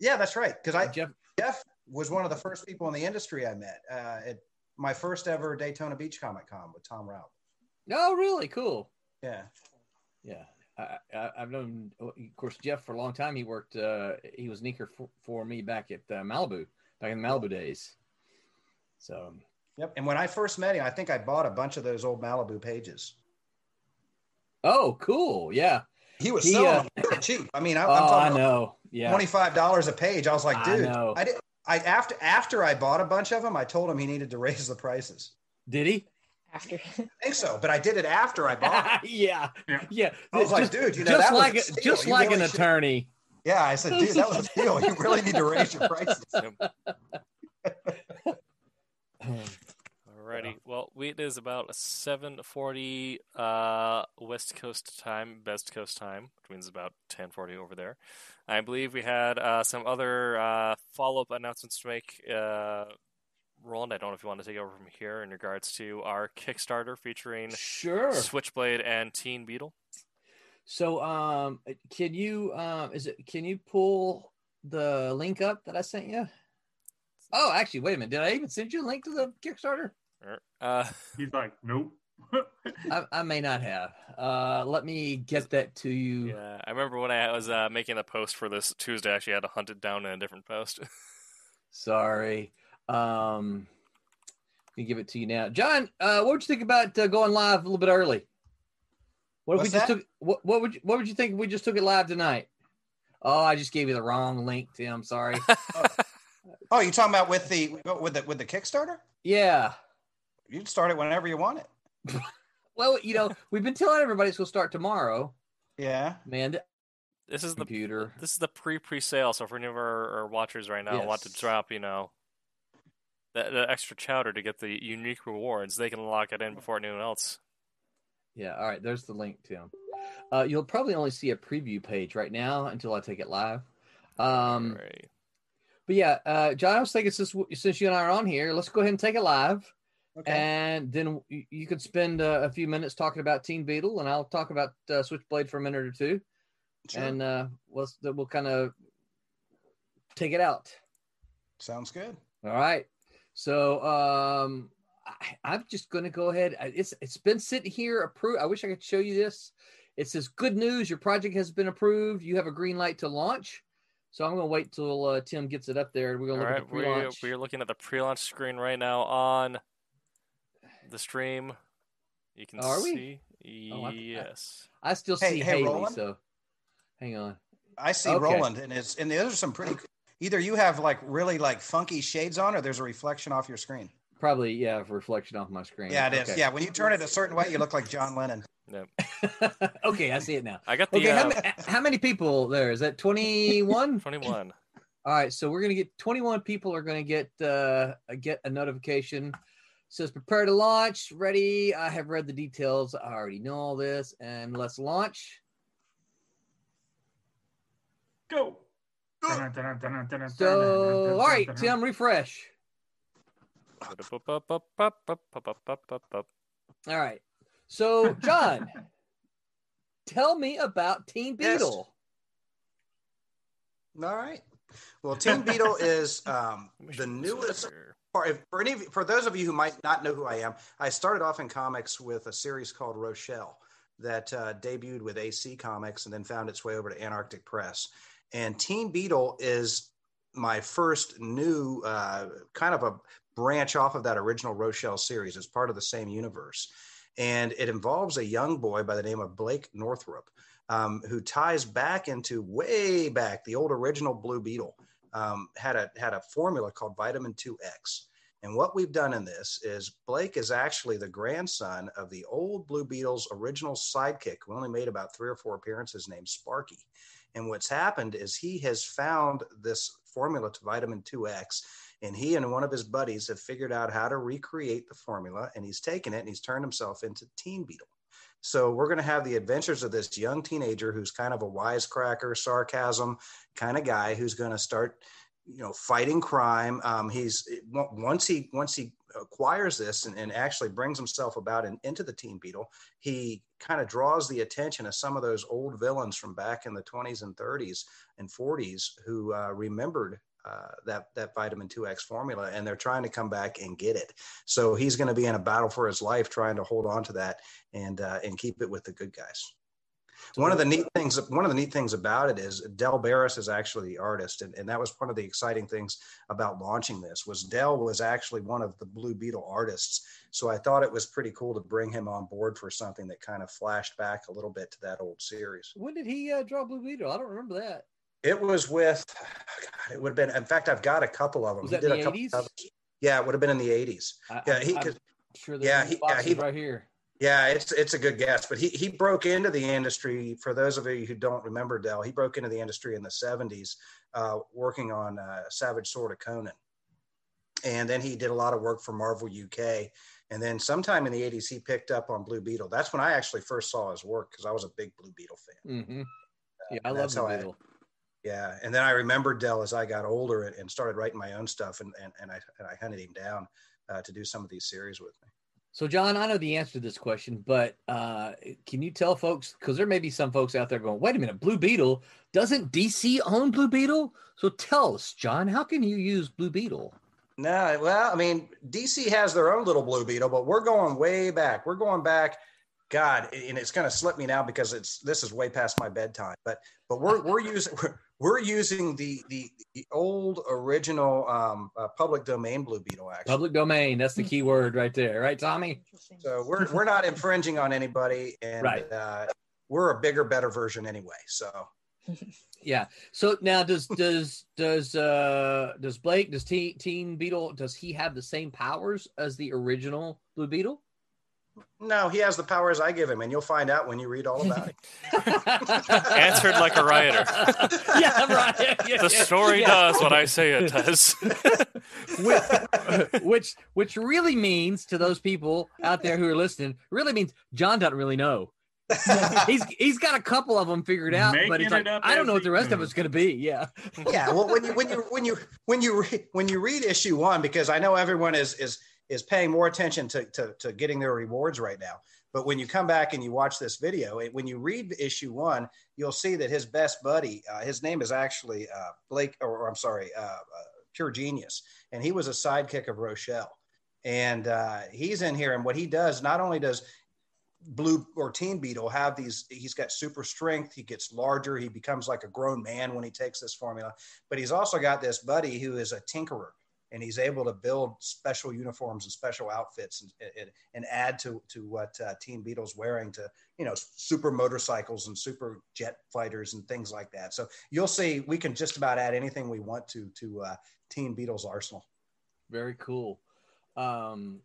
Yeah, that's right. Because I Jeff, Jeff was one of the first people in the industry I met uh, at my first ever Daytona Beach Comic Con with Tom Raup. oh, really cool. Yeah. Yeah, I, I, I've known, of course, Jeff for a long time. He worked, uh, he was sneaker for, for me back at uh, Malibu, back in the Malibu days. So, Yep. And when I first met him, I think I bought a bunch of those old Malibu pages. oh, cool. Yeah. He was He, selling uh, cheap. I mean, I, oh, I'm I know. Yeah. twenty-five dollars a page. I was like, dude, know. I, did. I after after I bought a bunch of them, I told him he needed to raise the prices. Did he? After. I think so, but I did it after I bought. Them. yeah. Yeah. Yeah. I was like, just, dude, you know, just that was like a a, steal. just You like really an should- attorney. Yeah, I said, dude, that was a steal. You really need to raise your prices. Alrighty. Well, we, it is about 7:40 uh, West Coast time, Best Coast time, which means about 10:40 over there. I believe we had uh, some other uh, follow-up announcements to make. Uh, Roland, I don't know if you want to take over from here in regards to our Kickstarter featuring Sure. Switchblade and Teen Beetle. So, um, can you, um, is it, can you pull the link up that I sent you? Oh, actually, wait a minute. Did I even send you a link to the Kickstarter? Uh, He's like, nope. I, I may not have. Uh, let me get that to you. yeah, I remember when I was uh, making a post for this Tuesday. I actually had to hunt it down in a different post. Sorry. Um, let me give it to you now. John, uh, what would you think about uh, going live a little bit early? What if What's we just that? took what, what would you, what would you think if we just took it live tonight? Oh, I just gave you the wrong link, Tim. Sorry. Oh, you talking about with the with the with the Kickstarter? yeah. You can start it whenever you want it. Well, you know, we've been telling everybody it's going to start tomorrow. Yeah. Man, this is the computer. this is the pre pre sale. So for any of our, our watchers right now want to drop, you know, the, the extra chowder to get the unique rewards, they can lock it in before anyone else. Yeah. All right. There's the link, Tim. Uh, you'll probably only see a preview page right now until I take it live. Um, Alright. But yeah, uh, John, I was thinking since since you and I are on here, let's go ahead and take it live, Okay. and then you, you could spend uh, a few minutes talking about Teen Beetle, and I'll talk about uh, Switchblade for a minute or two, Sure. and uh, we'll we'll kind of take it out. Sounds good. All right. So um, I, I'm just going to go ahead. It's it's been sitting here approved. I wish I could show you this. It says good news. Your project has been approved. You have a green light to launch. So I'm going to wait till uh, Tim gets it up there. We're going to look right, at the we're, pre-launch. we're looking at the pre-launch screen right now on the stream. You can Are we? see. Oh, I- I- yes. I still Hey- see hey, Haley. Roland? So hang on. I see Okay. Roland, and it's and those are some pretty. Either you have like really like funky shades on, or there's a reflection off your screen. Probably yeah, reflection off my screen. Yeah, it is. Okay. Yeah, when you turn it a certain way, you look like John Lennon. okay, I see it now. I got the Okay, how, uh, ma- how many people there? Is that 21? 21. All right, so we're gonna get 21 people are gonna get uh get a notification. Says prepare to launch, ready. I have read the details. I already know all this, and let's launch. Go. Go. So all right, Tim, refresh. All right. So, John, tell me about Teen Yes. Beetle. All right. Well, Team Beetle is um, the newest. For, if- for any of for those of you who might not know who I am, I started off in comics with a series called Rochelle that uh, debuted with AC Comics and then found its way over to Antarctic Press. And Teen Beetle is my first new uh, kind of a branch off of that original Rochelle series. It's part of the same universe, and it involves a young boy by the name of Blake Northrup um, who ties back into way back the old original Blue Beetle um, had a had a formula called vitamin 2x. And what we've done in this is Blake is actually the grandson of the old Blue Beetle's original sidekick, who only made about three or four appearances, named Sparky. And what's happened is he has found this formula to vitamin 2x, and he and one of his buddies have figured out how to recreate the formula, and he's taken it and he's turned himself into Teen Beetle. So we're going to have the adventures of this young teenager who's kind of a wisecracker, sarcasm kind of guy who's going to start, you know, fighting crime. Um, he's once he once he acquires this and, and actually brings himself about and into the Teen Beetle, he kind of draws the attention of some of those old villains from back in the 20s and 30s and 40s who uh, remembered uh, that that vitamin 2x formula and they're trying to come back and get it so he's going to be in a battle for his life trying to hold on to that and uh, and keep it with the good guys one of the neat things one of the neat things about it is dell Barras is actually the artist and, and that was one of the exciting things about launching this was dell was actually one of the Blue Beetle artists so I thought it was pretty cool to bring him on board for something that kind of flashed back a little bit to that old series When did he uh, draw Blue Beetle? I don't remember that. It was with God, it would have been in fact I've got a couple of them Was that in did the a couple 80s? yeah it would have been in the 80s Yeah, he could- sure yeah, he- yeah, he- right here. Yeah, it's it's a good guess, but he he broke into the industry. For those of you who don't remember Dell, he broke into the industry in the '70s, uh, working on uh, Savage Sword of Conan, and then he did a lot of work for Marvel UK. And then sometime in the '80s, he picked up on Blue Beetle. That's when I actually first saw his work because I was a big Blue Beetle fan. hmm Yeah, I love Blue how I- Beetle. Yeah, and then I remembered Dell as I got older and, and started writing my own stuff, and and, and I and I hunted him down uh, to do some of these series with me. So, John, I know the answer to this question, but uh, can you tell folks? Because there may be some folks out there going, "Wait a minute, Blue Beetle doesn't DC own Blue Beetle?" So, tell us, John, how can you use Blue Beetle? No, well, I mean, DC has their own little Blue Beetle, but we're going way back. We're going back, God, and it's going to slip me now because it's this is way past my bedtime. But but we're we're using we're, we're using the, the the old original um, uh, public domain Blue Beetle actually. Public domain. That's the key word right there, right, Tommy? So we're we're not infringing on anybody, and Right. uh, we're a bigger, better version anyway. So Yeah. So now, does does does uh does Blake does Teen, Teen Beetle does he have the same powers as the original Blue Beetle? No, he has the powers I give him, and you'll find out when you read all about it. Answered like a rioter. yeah, right. Yeah, The story yeah. does what I say it does. which, which which really means to those people out there who are listening, really means John doesn't really know. he's he's got a couple of them figured out, but Making it's like it I don't know what the rest of it's going to be. Yeah, yeah well when you when you when you when you read when you read issue one because i know everyone is is is paying more attention to to, to getting their rewards right now. But when you come back and you watch this video it- when you read issue one you'll see that his best buddy uh, his name is actually uh, blake or, or i'm sorry uh, uh, pure genius and he was a sidekick of rochelle. And uh, he's in here and what he does not only does blue or teen beetle have these he's got super strength he gets larger he becomes like a grown man when he takes this formula but he's also got this buddy who is a tinkerer and he's able to build special uniforms and special outfits and, and, and add to, to what uh, teen beetle's wearing to you know super motorcycles and super jet fighters and things like that so you'll see we can just about add anything we want to to uh, teen beetle's arsenal very cool. Um,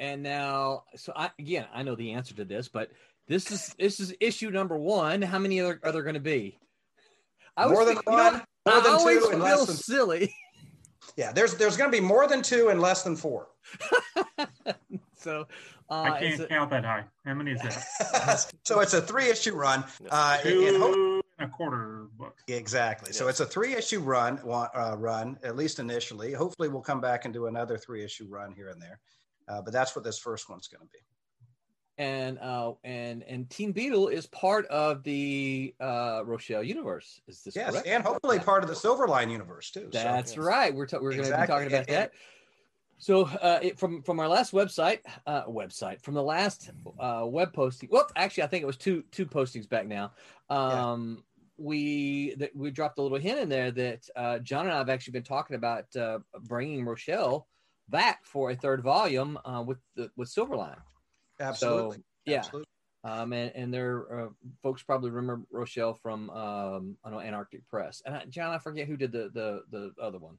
and now, so I again, I know the answer to this, but this is this is issue number one. How many are, are there going to be? I more than feel- you know more I than always two and feel silly. Yeah there's there's going to be more than two and less than four so uh, I can't it- count that high. How many is that? so it's a three issue run uh, and- Two and hope- and a quarter book. Exactly. So it's a three issue run, uh, run at least initially. Hopefully, we'll come back and do another three issue run here and there. Uh, but that's what this first one's going to be. And uh and and Teen Beetle is part of the uh Rochelle universe. Is this Yes, correct? and hopefully part of the Silverline universe too. So- That's yes. right. We're ta- we're going to be talking about And- that. So uh, it, from from our last website uh, website from the last uh, web posting. Well, actually, I think it was two two postings back now. Um, We that we dropped a little hint in there that uh, John and I have actually been talking about uh, bringing Rochelle back for a third volume uh, with the, with Silverline. Absolutely. So, yeah. Absolutely. Um, and and there uh, folks probably remember Rochelle from um, I know Antarctic Press. And I, John, I forget who did the the the other one.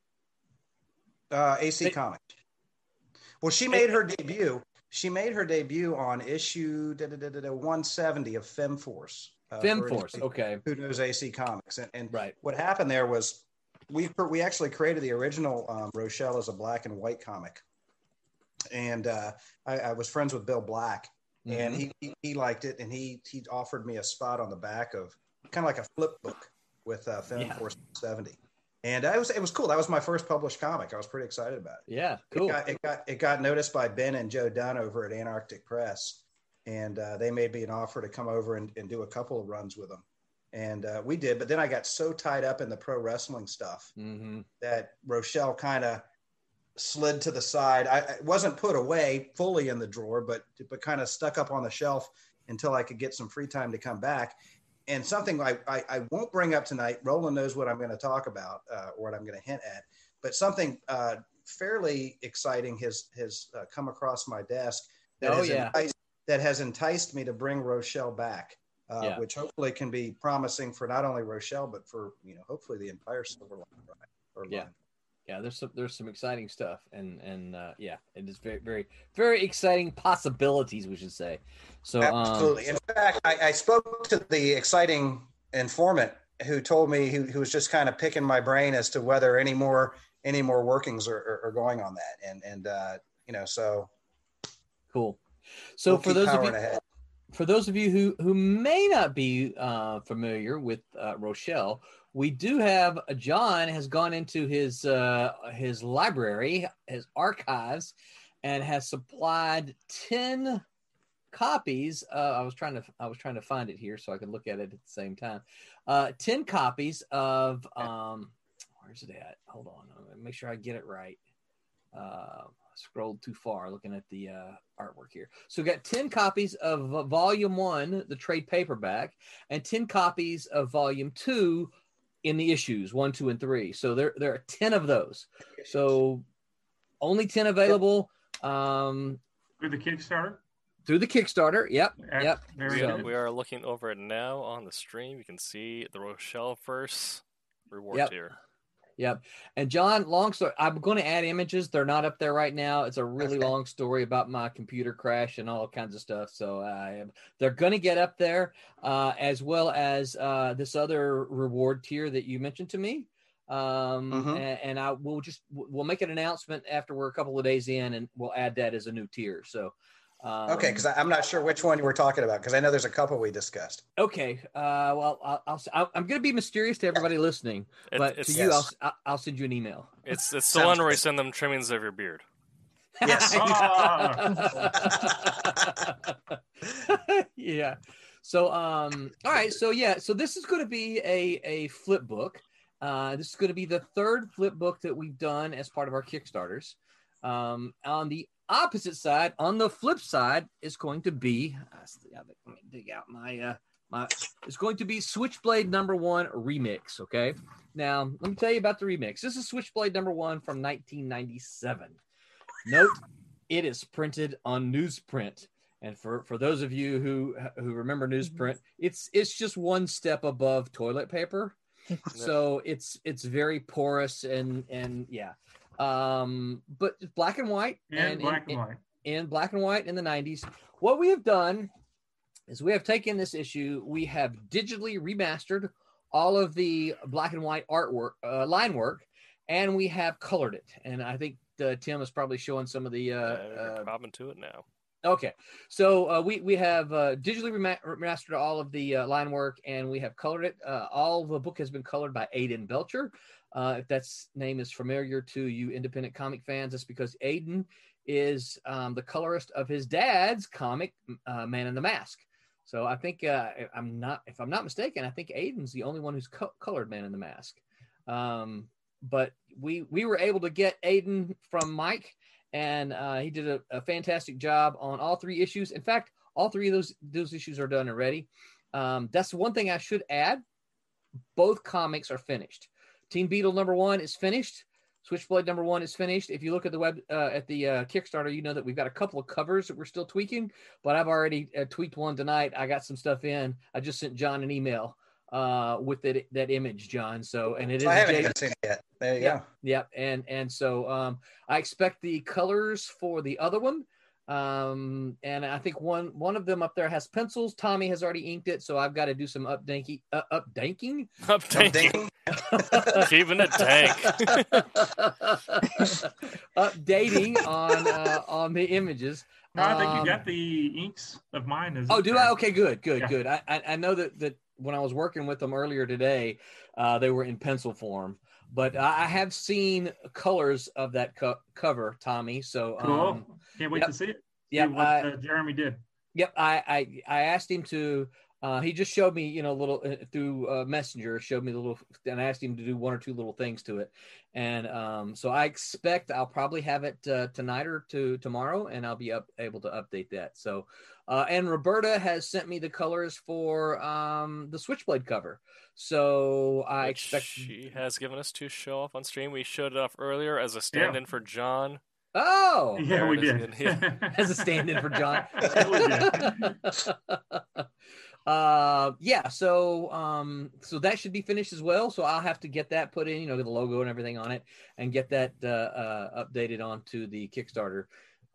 Uh, AC They- Comics. Well, she made her debut. She made her debut on issue da, da, da, da, da, 170 of FemForce. Uh, for FemForce. anybody Okay. Who knows AC Comics? And, and Right. what happened there was we we actually created the original um, Rochelle as a black and white comic, and uh, I, I was friends with Bill Black, and Mhm. he, he he liked it, and he he offered me a spot on the back of kind of like a flip book with uh, Fem Yeah. Force 70, and I was it was cool. That was my first published comic. I was pretty excited about it. Yeah. It Cool. got, it got it got noticed by Ben and Joe Dunn over at Antarctic Press, and uh, they made me an offer to come over and, and do a couple of runs with them, and uh, we did. But then I got so tied up in the pro wrestling stuff hmm that Rochelle kind of slid to the side. I it wasn't put away fully in the drawer, but but kind of stuck up on the shelf until I could get some free time to come back. And something I, I, I won't bring up tonight. Roland knows what I'm going to talk about uh, or what I'm going to hint at, but something uh, fairly exciting has has uh, come across my desk that Oh, has yeah. enticed, that has enticed me to bring Rochelle back. Uh, Yeah. which hopefully can be promising for not only Rochelle but for you know hopefully the entire Silver Line. Or Yeah. line. Yeah. There's some there's some exciting stuff, and and uh, yeah, it is very very very exciting possibilities, we should say. So um, Absolutely. In fact, I, I spoke to the exciting informant who told me who, who was just kind of picking my brain as to whether any more any more workings are, are, are going on that, and and uh, you know, so cool. So we'll for those of you ahead. for those of you who who may not be uh, familiar with uh, Rochelle, we do have uh, John has gone into his uh, his library, his archives, and has supplied ten copies. Uh, I was trying to I was trying to find it here so I could look at it at the same time. Uh, ten copies of um, where's it at? Hold on, make sure I get it right. Uh, scrolled too far looking at the uh, artwork here. So we got 10 copies of uh, volume one, the trade paperback, and 10 copies of volume two in the issues one, two, and three. So there, there are 10 of those. So only 10 available um, Through the Kickstarter. through the Kickstarter. Yep. Ex- Yep. We, So- are, we are looking over it now on the stream. You can see the Rochelle verse reward Yep. tier. Yep. And John, long story. I'm going to add images. They're not up there right now. It's a really Okay. long story about my computer crash and all kinds of stuff. So I am, they're going to get up there, uh, as well as uh, this other reward tier that you mentioned to me. Um, Mhm. and, and I will just we'll make an announcement after we're a couple of days in, and we'll add that as a new tier. So. Um, Okay, because I'm not sure which one we're talking about because I know there's a couple we discussed. Okay. Uh, well, I'll, I'll, I'll I'm going to be mysterious to everybody listening, It- but to you, I'll, Yes. I'll I'll send you an email. it's it's the one where you good. send them trimmings of your beard. Yes. yeah. So um all right, so yeah, so this is going to be a a flip book. Uh this is going to be the third flip book that we've done as part of our Kickstarters. Um on the opposite side, on the flip side is going to be let me dig out my uh my it's going to be Switchblade number 1 remix, okay? Now, let me tell you about the remix. This is Switchblade number 1 from 1997. Note it is printed on newsprint. And for, for those of you who who remember newsprint, it's it's just one step above toilet paper. so it's it's very porous and and yeah. Um but black and white and black in, and white. in black and white in the 90s. What we have done is we have taken this issue, we have digitally remastered all of the black and white artwork, uh, line work, and we have colored it. And I think uh, Tim is probably showing some of the uh, Uh, uh, to it now. Okay, so uh, we we have uh, digitally remastered all of the uh, line work, and we have colored it. Uh, all the book has been colored by Aiden Belcher. Uh, if that name is familiar to you independent comic fans, it's because Aiden is um, the colorist of his dad's comic, uh, Man in the Mask. So I think uh, I'm not, if I'm not mistaken, I think Aiden's the only one who's co- colored Man in the Mask. Um, but we we were able to get Aiden from Mike and uh, he did a, a, fantastic job on all three issues. In fact, all three of those those issues are done already. Um, that's one thing I should add. Both comics are finished. Teen Beetle number one is finished. Switchblade number one is finished. If you look at the web uh, at the uh, Kickstarter, you know that we've got a couple of covers that we're still tweaking, but I've already uh, tweaked one tonight. I got some stuff in. I just sent John an email uh, with that that image, John. So and it is. I haven't even seen it yet. There you yep, go. Yep. And and so um, I expect the colors for the other one. Um, and I think one one of them up there has pencils. Tommy has already inked it, so I've got to do some updanking, uh, updanking, updanking, keeping it tank. updating on uh, on the images. No, I think um, you got the inks of mine. Is oh, do I? Okay, good, good, yeah. good. I, I I know that that when I was working with them earlier today, uh, they were in pencil form. But I have seen colors of that co- cover, Tommy. So cool. Um, Can't wait yep, to see it. Yeah, uh, Jeremy did. Yep, I, I I asked him to. Uh, he just showed me, you know, a little uh, through uh, Messenger. Showed me the little, and I asked him to do one or two little things to it, and um, so I expect I'll probably have it uh, tonight or to tomorrow, and I'll be up able to update that. So, uh, and Roberta has sent me the colors for um, the Switchblade cover. So I Which expect she has given us to show off on stream. We showed it off earlier as a stand-in yeah. for John. Oh, yeah, we did. Yeah. as a stand-in for John. uh yeah so um so that should be finished as well so i'll have to get that put in you know the logo and everything on it and get that uh, uh updated onto the kickstarter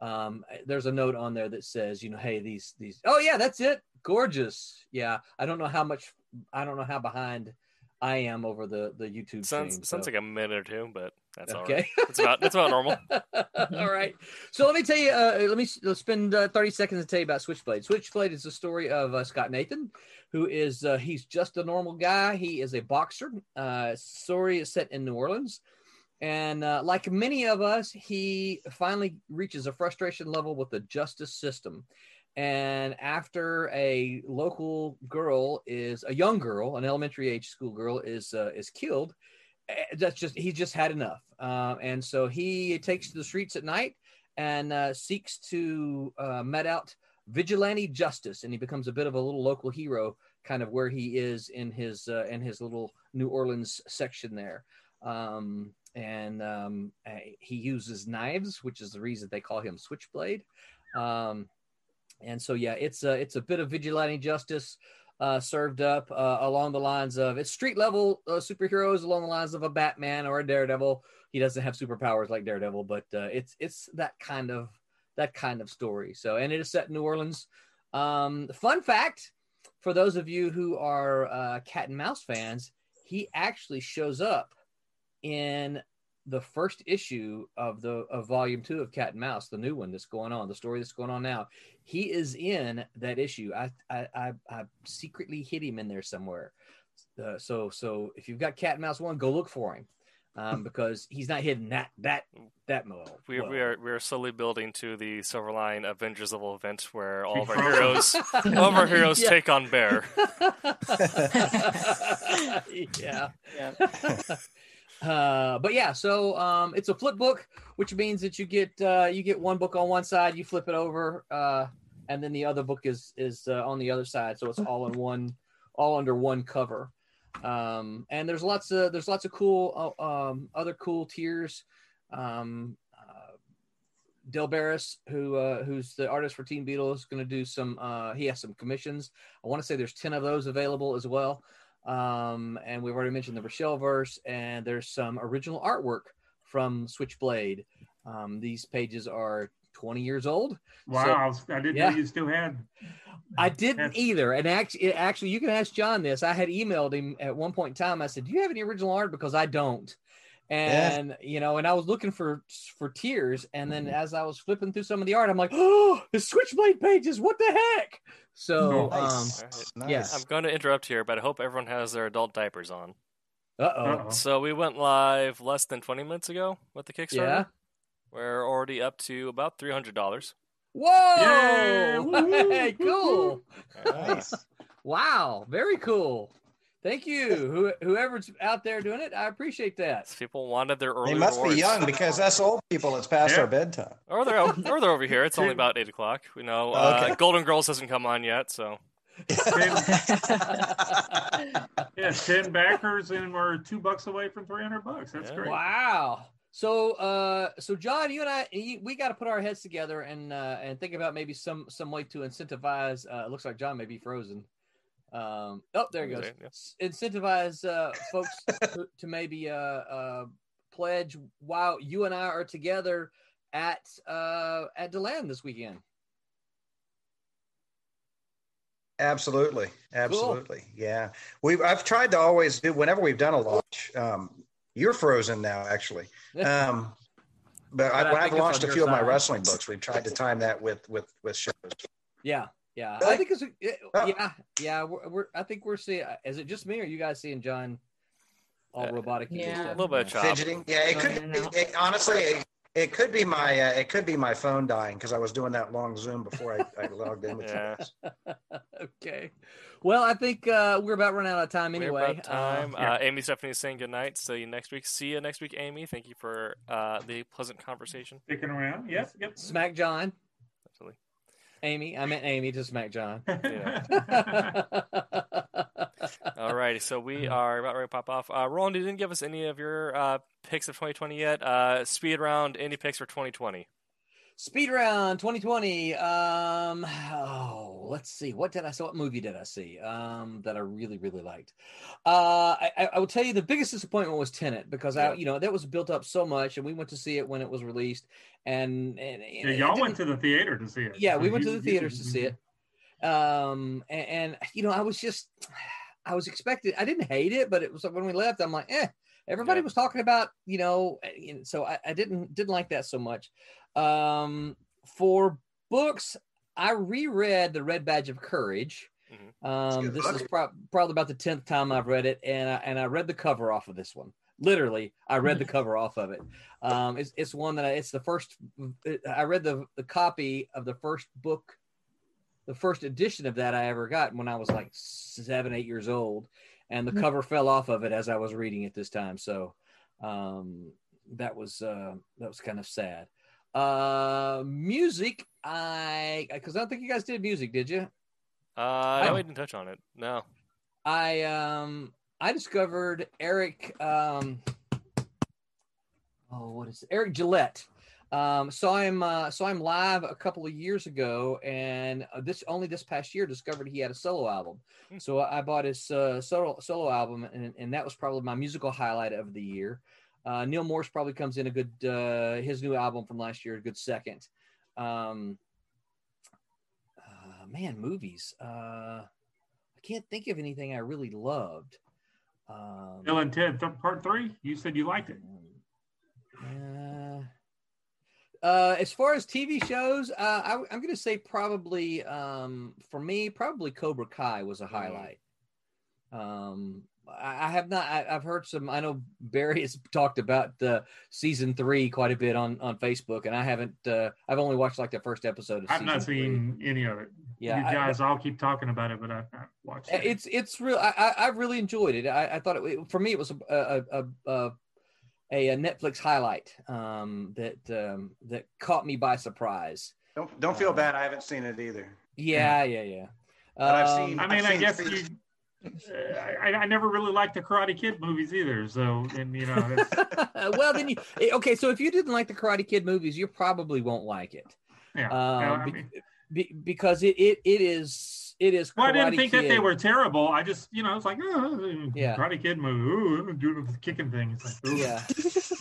um there's a note on there that says you know hey these these oh yeah that's it gorgeous yeah i don't know how much I don't know how behind I am over the the YouTube. Sounds stream, sounds so. like a minute or two, but that's okay. all right. It's about it's about normal. all right. So let me tell you. Uh, let me let's spend uh, thirty seconds to tell you about Switchblade. Switchblade is the story of uh, Scott Nathan, who is uh, he's just a normal guy. He is a boxer. Uh, story is set in New Orleans. And uh, like many of us, he finally reaches a frustration level with the justice system and after a local girl is a young girl an elementary age school girl is uh, is killed that's just he just had enough. Uh, and so he takes to the streets at night and uh, seeks to uh, met out vigilante justice and he becomes a bit of a little local hero kind of where he is in his uh, in his little new orleans section there. Um, and um, eh, he uses knives which is the reason they call him switchblade. Um, and so yeah, it's a it's a bit of vigilante justice uh, served up uh, along the lines of it's street level uh, superheroes along the lines of a Batman or a Daredevil. He doesn't have superpowers like Daredevil, but uh, it's it's that kind of that kind of story. So and it is set in New Orleans. Um, fun fact for those of you who are uh, cat and mouse fans, he actually shows up in the first issue of the of volume two of Cat and Mouse, the new one that's going on, the story that's going on now. He is in that issue. I I I, I secretly hid him in there somewhere. Uh, so so if you've got Cat and Mouse one, go look for him. Um, because he's not hidden that that that well. We, we are we are slowly building to the Silverline Avengers level event where all of our heroes all of our heroes yeah. take on Bear. yeah. yeah. Uh, but yeah, so um, it's a flip book, which means that you get uh, you get one book on one side, you flip it over, uh, and then the other book is is uh, on the other side, so it's all in one, all under one cover. Um, and there's lots of there's lots of cool uh, um, other cool tiers. Um, uh, Del Barras, who uh, who's the artist for Teen Beetle, is going to do some. Uh, he has some commissions. I want to say there's ten of those available as well. Um, and we've already mentioned the Rochelle verse, and there's some original artwork from Switchblade. Um, these pages are 20 years old. Wow, so, I didn't yeah. know you still had. I didn't either, and actually, actually, you can ask John this. I had emailed him at one point in time. I said, "Do you have any original art?" Because I don't. and you know, and I was looking for for tears, and then as I was flipping through some of the art, I'm like, oh, the Switchblade pages, what the heck? So, um, Nice. All right. Nice. yeah. I'm going to interrupt here, but I hope everyone has their adult diapers on. uh oh, So we went live less than 20 minutes ago with the Kickstarter. yeah. We're already up to about $300. Whoa! Yay! Hey, cool. Nice. Wow, very cool. Thank you, Who, whoever's out there doing it. I appreciate that. People wanted their early They must rewards. be young because us old people, it's past Yeah. our bedtime. Or they're o- or they're over here. It's only about eight o'clock. We know uh, okay. Golden Girls hasn't come on yet, so Yeah, ten backers, and we're two bucks away from three hundred bucks. That's Yeah. great. Wow. So, uh, so John, you and I, we got to put our heads together and uh, and think about maybe some some way to incentivize. Uh, it looks like John may be frozen. Um, oh, there he goes. There, yeah. Incentivize uh, folks to, to maybe uh, uh, pledge while you and I are together at uh, at Deland this weekend. Absolutely, absolutely, yeah. We I've tried to always do whenever we've done a launch. Um, you're frozen now, actually. Um, but But I, I when think I've launched a your few of my wrestling books, we've tried to time that with with with shows. Yeah, yeah. I think it's it- Oh. yeah, yeah. We're, we're I think we're seeing. Is it just me or you guys seeing John all Uh, robotic? and yeah. stuff? a little bit of chop. Fidgeting, yeah. It could no, no, no. It, it- honestly, it, it could be my uh, it could be my phone dying because I was doing that long Zoom before I, I logged in with Yeah. you. guys. okay. Well, I think uh, we're about running out of time We're anyway. about time. Uh, Uh, Amy Stephanie is saying good night. See you next week. See you next week, Amy. Thank you for uh, the pleasant conversation. Sticking around. Yep. Yep. Smack John, Absolutely. Amy. I meant Amy to Smack John. Yeah. All righty, so we are about ready to pop off. Uh, Roland, you didn't give us any of your uh, picks of 2020 yet. Uh, speed round, any picks for 2020? Speed round 2020. Um, oh, let's see. What did I see? What movie did I see? Um, that I really, really liked. Uh, I, I- will tell you the biggest disappointment was Tenet because I, you know, that was built up so much, and we went to see it when it was released, and and, Yeah, y'all went to the theater to see it. yeah, we went to the theaters to see it. Um, and, and you know, I was just, I was expecting. I didn't hate it, but it was like when we left, I'm like, eh. Everybody Yeah. was talking about, you know, eh, you know, so I, I didn't didn't like that so much. Um, for books, I reread the Red Badge of Courage. Um, this book. is prob probably about the tenth time I've read it, and I, and I read the cover off of this one. Literally, I read the cover off of it. Um, it's it's one that I, it's the first. I read the the copy of the first book, the first edition of that I ever got when I was like seven eight years old, and the Mhm. cover fell off of it as I was reading it this time. So, um, that was uh, that was kind of sad. Uh, music, I because I don't think you guys did music, did you? Uh, no, Oh. we didn't touch on it. No. I um I discovered Eric um oh what is it? Eric Gillette. Um saw him uh saw him live a couple of years ago and uh, this only this past year discovered he had a solo album. Hmm. So I bought his uh, solo solo album and, and that was probably my musical highlight of the year. Uh, Neal Morse probably comes in a good uh, his new album from last year a good second. Um uh, man movies uh I can't think of anything I really loved. Um, Bill and Ted th- Part Three. You said you liked it. uh, uh, as far as TV shows, uh, I, am going to say probably um, for me, probably Cobra Kai was a Mm. highlight. Um, I, I have not. I, I've heard some. I know Barry has talked about uh, season three quite a bit on on Facebook, and I haven't. Uh, I've only watched like the first episode. Of I've not season three. seen any of it. Yeah, you guys I- guys all keep talking about it, but I've not watched it. It's it's real. I I, I really enjoyed it. I, I thought it for me it was a a a, a, a Netflix highlight um, that um, that caught me by surprise. Don't don't feel bad. I haven't seen it either. Yeah, yeah, yeah. But I've Um, seen- I mean, I've I guess three- you. Uh, I, I never really liked the Karate Kid movies either. So, and you know, well, then you eh, okay. So if you didn't like the Karate Kid movies, you probably won't like it. yeah. Um, I mean, be- because it, it it is it is. well, I didn't think that they were terrible. I just, you know, it's like, oh, Yeah. Karate Kid movie. Ooh, I'm doing the kicking thing. It's like. Yeah.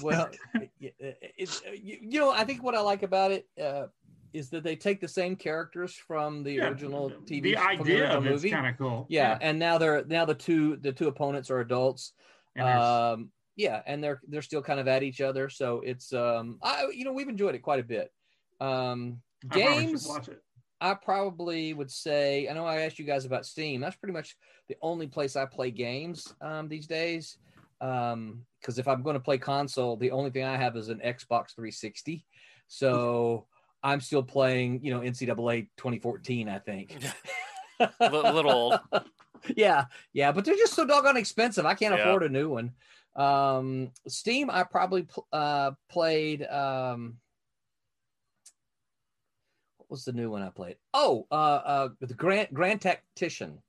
well, it- it- uh, you know I think what I like about it uh, is that they take the same characters from the Yeah, original TV The the idea original of it's movie. kind of cool. yeah, and now they're now the two the two opponents are adults. And Um, yeah, and they're they're still kind of at each other. So it's um, I you know we've enjoyed it quite a bit. Um, I probably games. watch it. I probably would say I know I asked you guys about Steam. That's pretty much the only place I play games um, these days. Um, because if I'm going to play console, the only thing I have is an Xbox 360. So I'm still playing, you know, NCAA 2014. I think. Li- little old. yeah, yeah, but they're just so doggone expensive. I can't Yeah. afford a new one. Um, Steam, I probably pl- uh, played. Um, what was the new one I played? Oh, uh, uh, the Grand Grand Tactician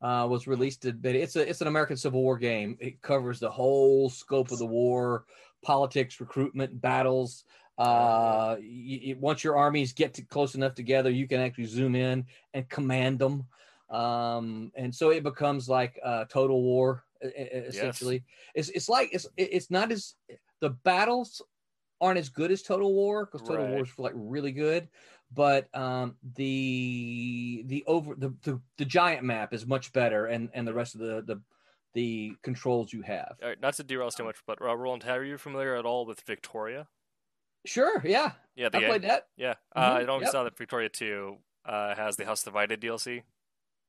uh, was released. It's a it's an American Civil War game. It covers the whole scope of the war, politics, recruitment, battles. Uh, y y- once your armies get to close enough together, you can actually zoom in and command them. Um, and so it becomes like uh, total war essentially. It's it's like it's it's not as the battles aren't as good as Total War because Total Right. War is like really good, but um, the the over the, the the giant map is much better, and and the rest of the the the controls you have. All right, not to derail too much, but uh, Roland, are you familiar at all with Victoria? Sure, yeah, Yeah, the I played that. yeah. Uh, I Mhm, don't know yep. saw that Victoria Two uh, has the House Divided DLC.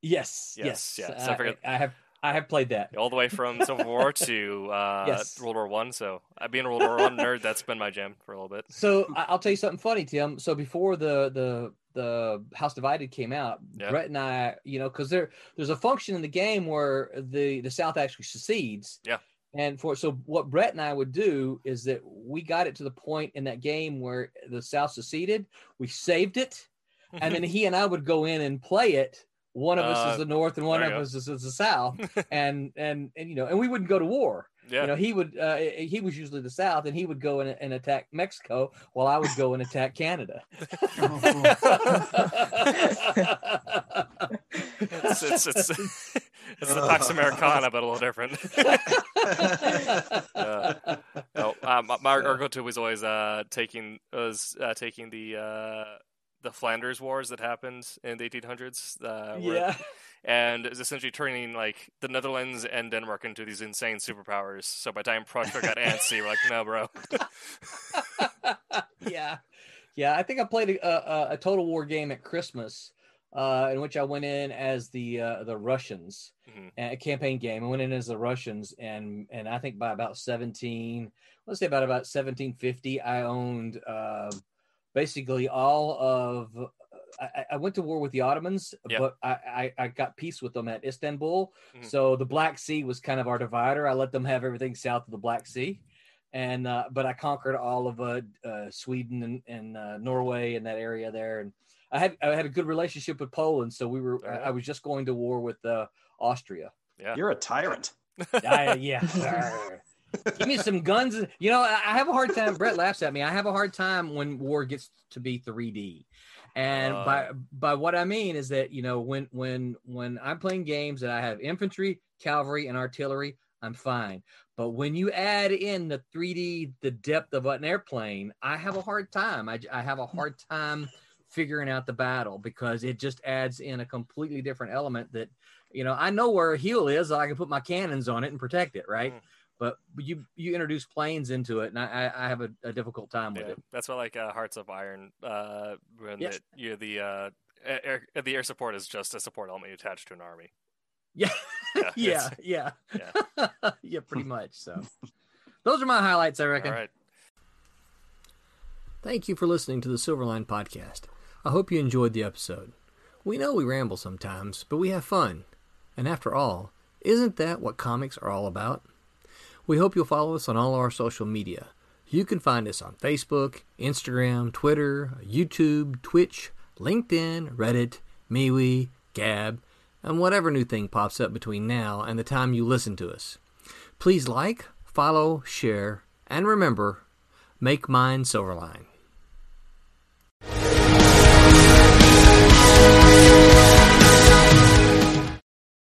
Yes, Yes, yes, yeah, so I I, I have I have played that. all the way from Civil War to uh, Yes. World War One. So, I being a World War One nerd, that's been my jam for a little bit. So I- I'll tell you something funny, Tim. So before the the the House Divided came out, Yeah. Brett and I, you know, because there there's a function in the game where the the South actually secedes. Yeah. And for so what Brett and I would do is that we got it to the point in that game where the South seceded, we saved it, and then he and I would go in and play it. One of us Uh, is the North, and one of go. us is, is the South, and and and you know, and we wouldn't go to war. yeah, You know, he would. Uh, he was usually the South, and he would go and, and attack Mexico, while I would go and attack Canada. it's it's it's, it's the Pax Americana, but a little different. Uh, no, um, my, our go-to was always uh, taking was uh, taking the uh, the Flanders Wars that happened in the 1800s. Uh, yeah, and is essentially turning like the Netherlands and Denmark into these insane superpowers. So by the time Prussia got antsy, we're like, no, bro. yeah, yeah. I think I played a, a, a Total War game at Christmas, uh, in which I went in as the uh, the Russians, Mhm. a campaign game. I went in as the Russians, and and I think by about seventeen, let's say about about seventeen fifty, I owned uh, basically all of. I, I went to war with the Ottomans, Yeah. but I, I, I got peace with them at Istanbul. Mhm. So the Black Sea was kind of our divider. I let them have everything south of the Black Sea, and uh, but I conquered all of uh, uh, Sweden and, and uh, Norway and that area there, and I had I had a good relationship with Poland. So we were I, I was just going to war with uh, Austria. Yeah. You're a tyrant. I, yeah. Give me some guns. You know, I I have a hard time. Brett laughs at me. I have a hard time when war gets to be 3D. And Uh. by by what I mean is that you know when when when I'm playing games and I have infantry, cavalry, and artillery, I'm fine. But when you add in the 3D, the depth of an airplane, I have a hard time. I, I have a hard time figuring out the battle because it just adds in a completely different element that you know i know where a hill is so i can put my cannons on it and protect it right Mm. but you you introduce planes into it and i i I have a, a difficult time with it that's why like uh, Hearts of Iron. Uh, when Yeah. the, you the uh, air, the air support is just a support element attached to an army. yeah Yeah, yeah yeah yeah. yeah pretty much so those are my highlights i reckon All right. Thank you for listening to the Silverline Podcast. I hope you enjoyed the episode. We know we ramble sometimes, but we have fun. And after all, isn't that what comics are all about? We hope you'll follow us on all our social media. You can find us on Facebook, Instagram, Twitter, YouTube, Twitch, LinkedIn, Reddit, MeWe, Gab, and whatever new thing pops up between now and the time you listen to us. Please like, follow, share, and remember, make mine Silverline.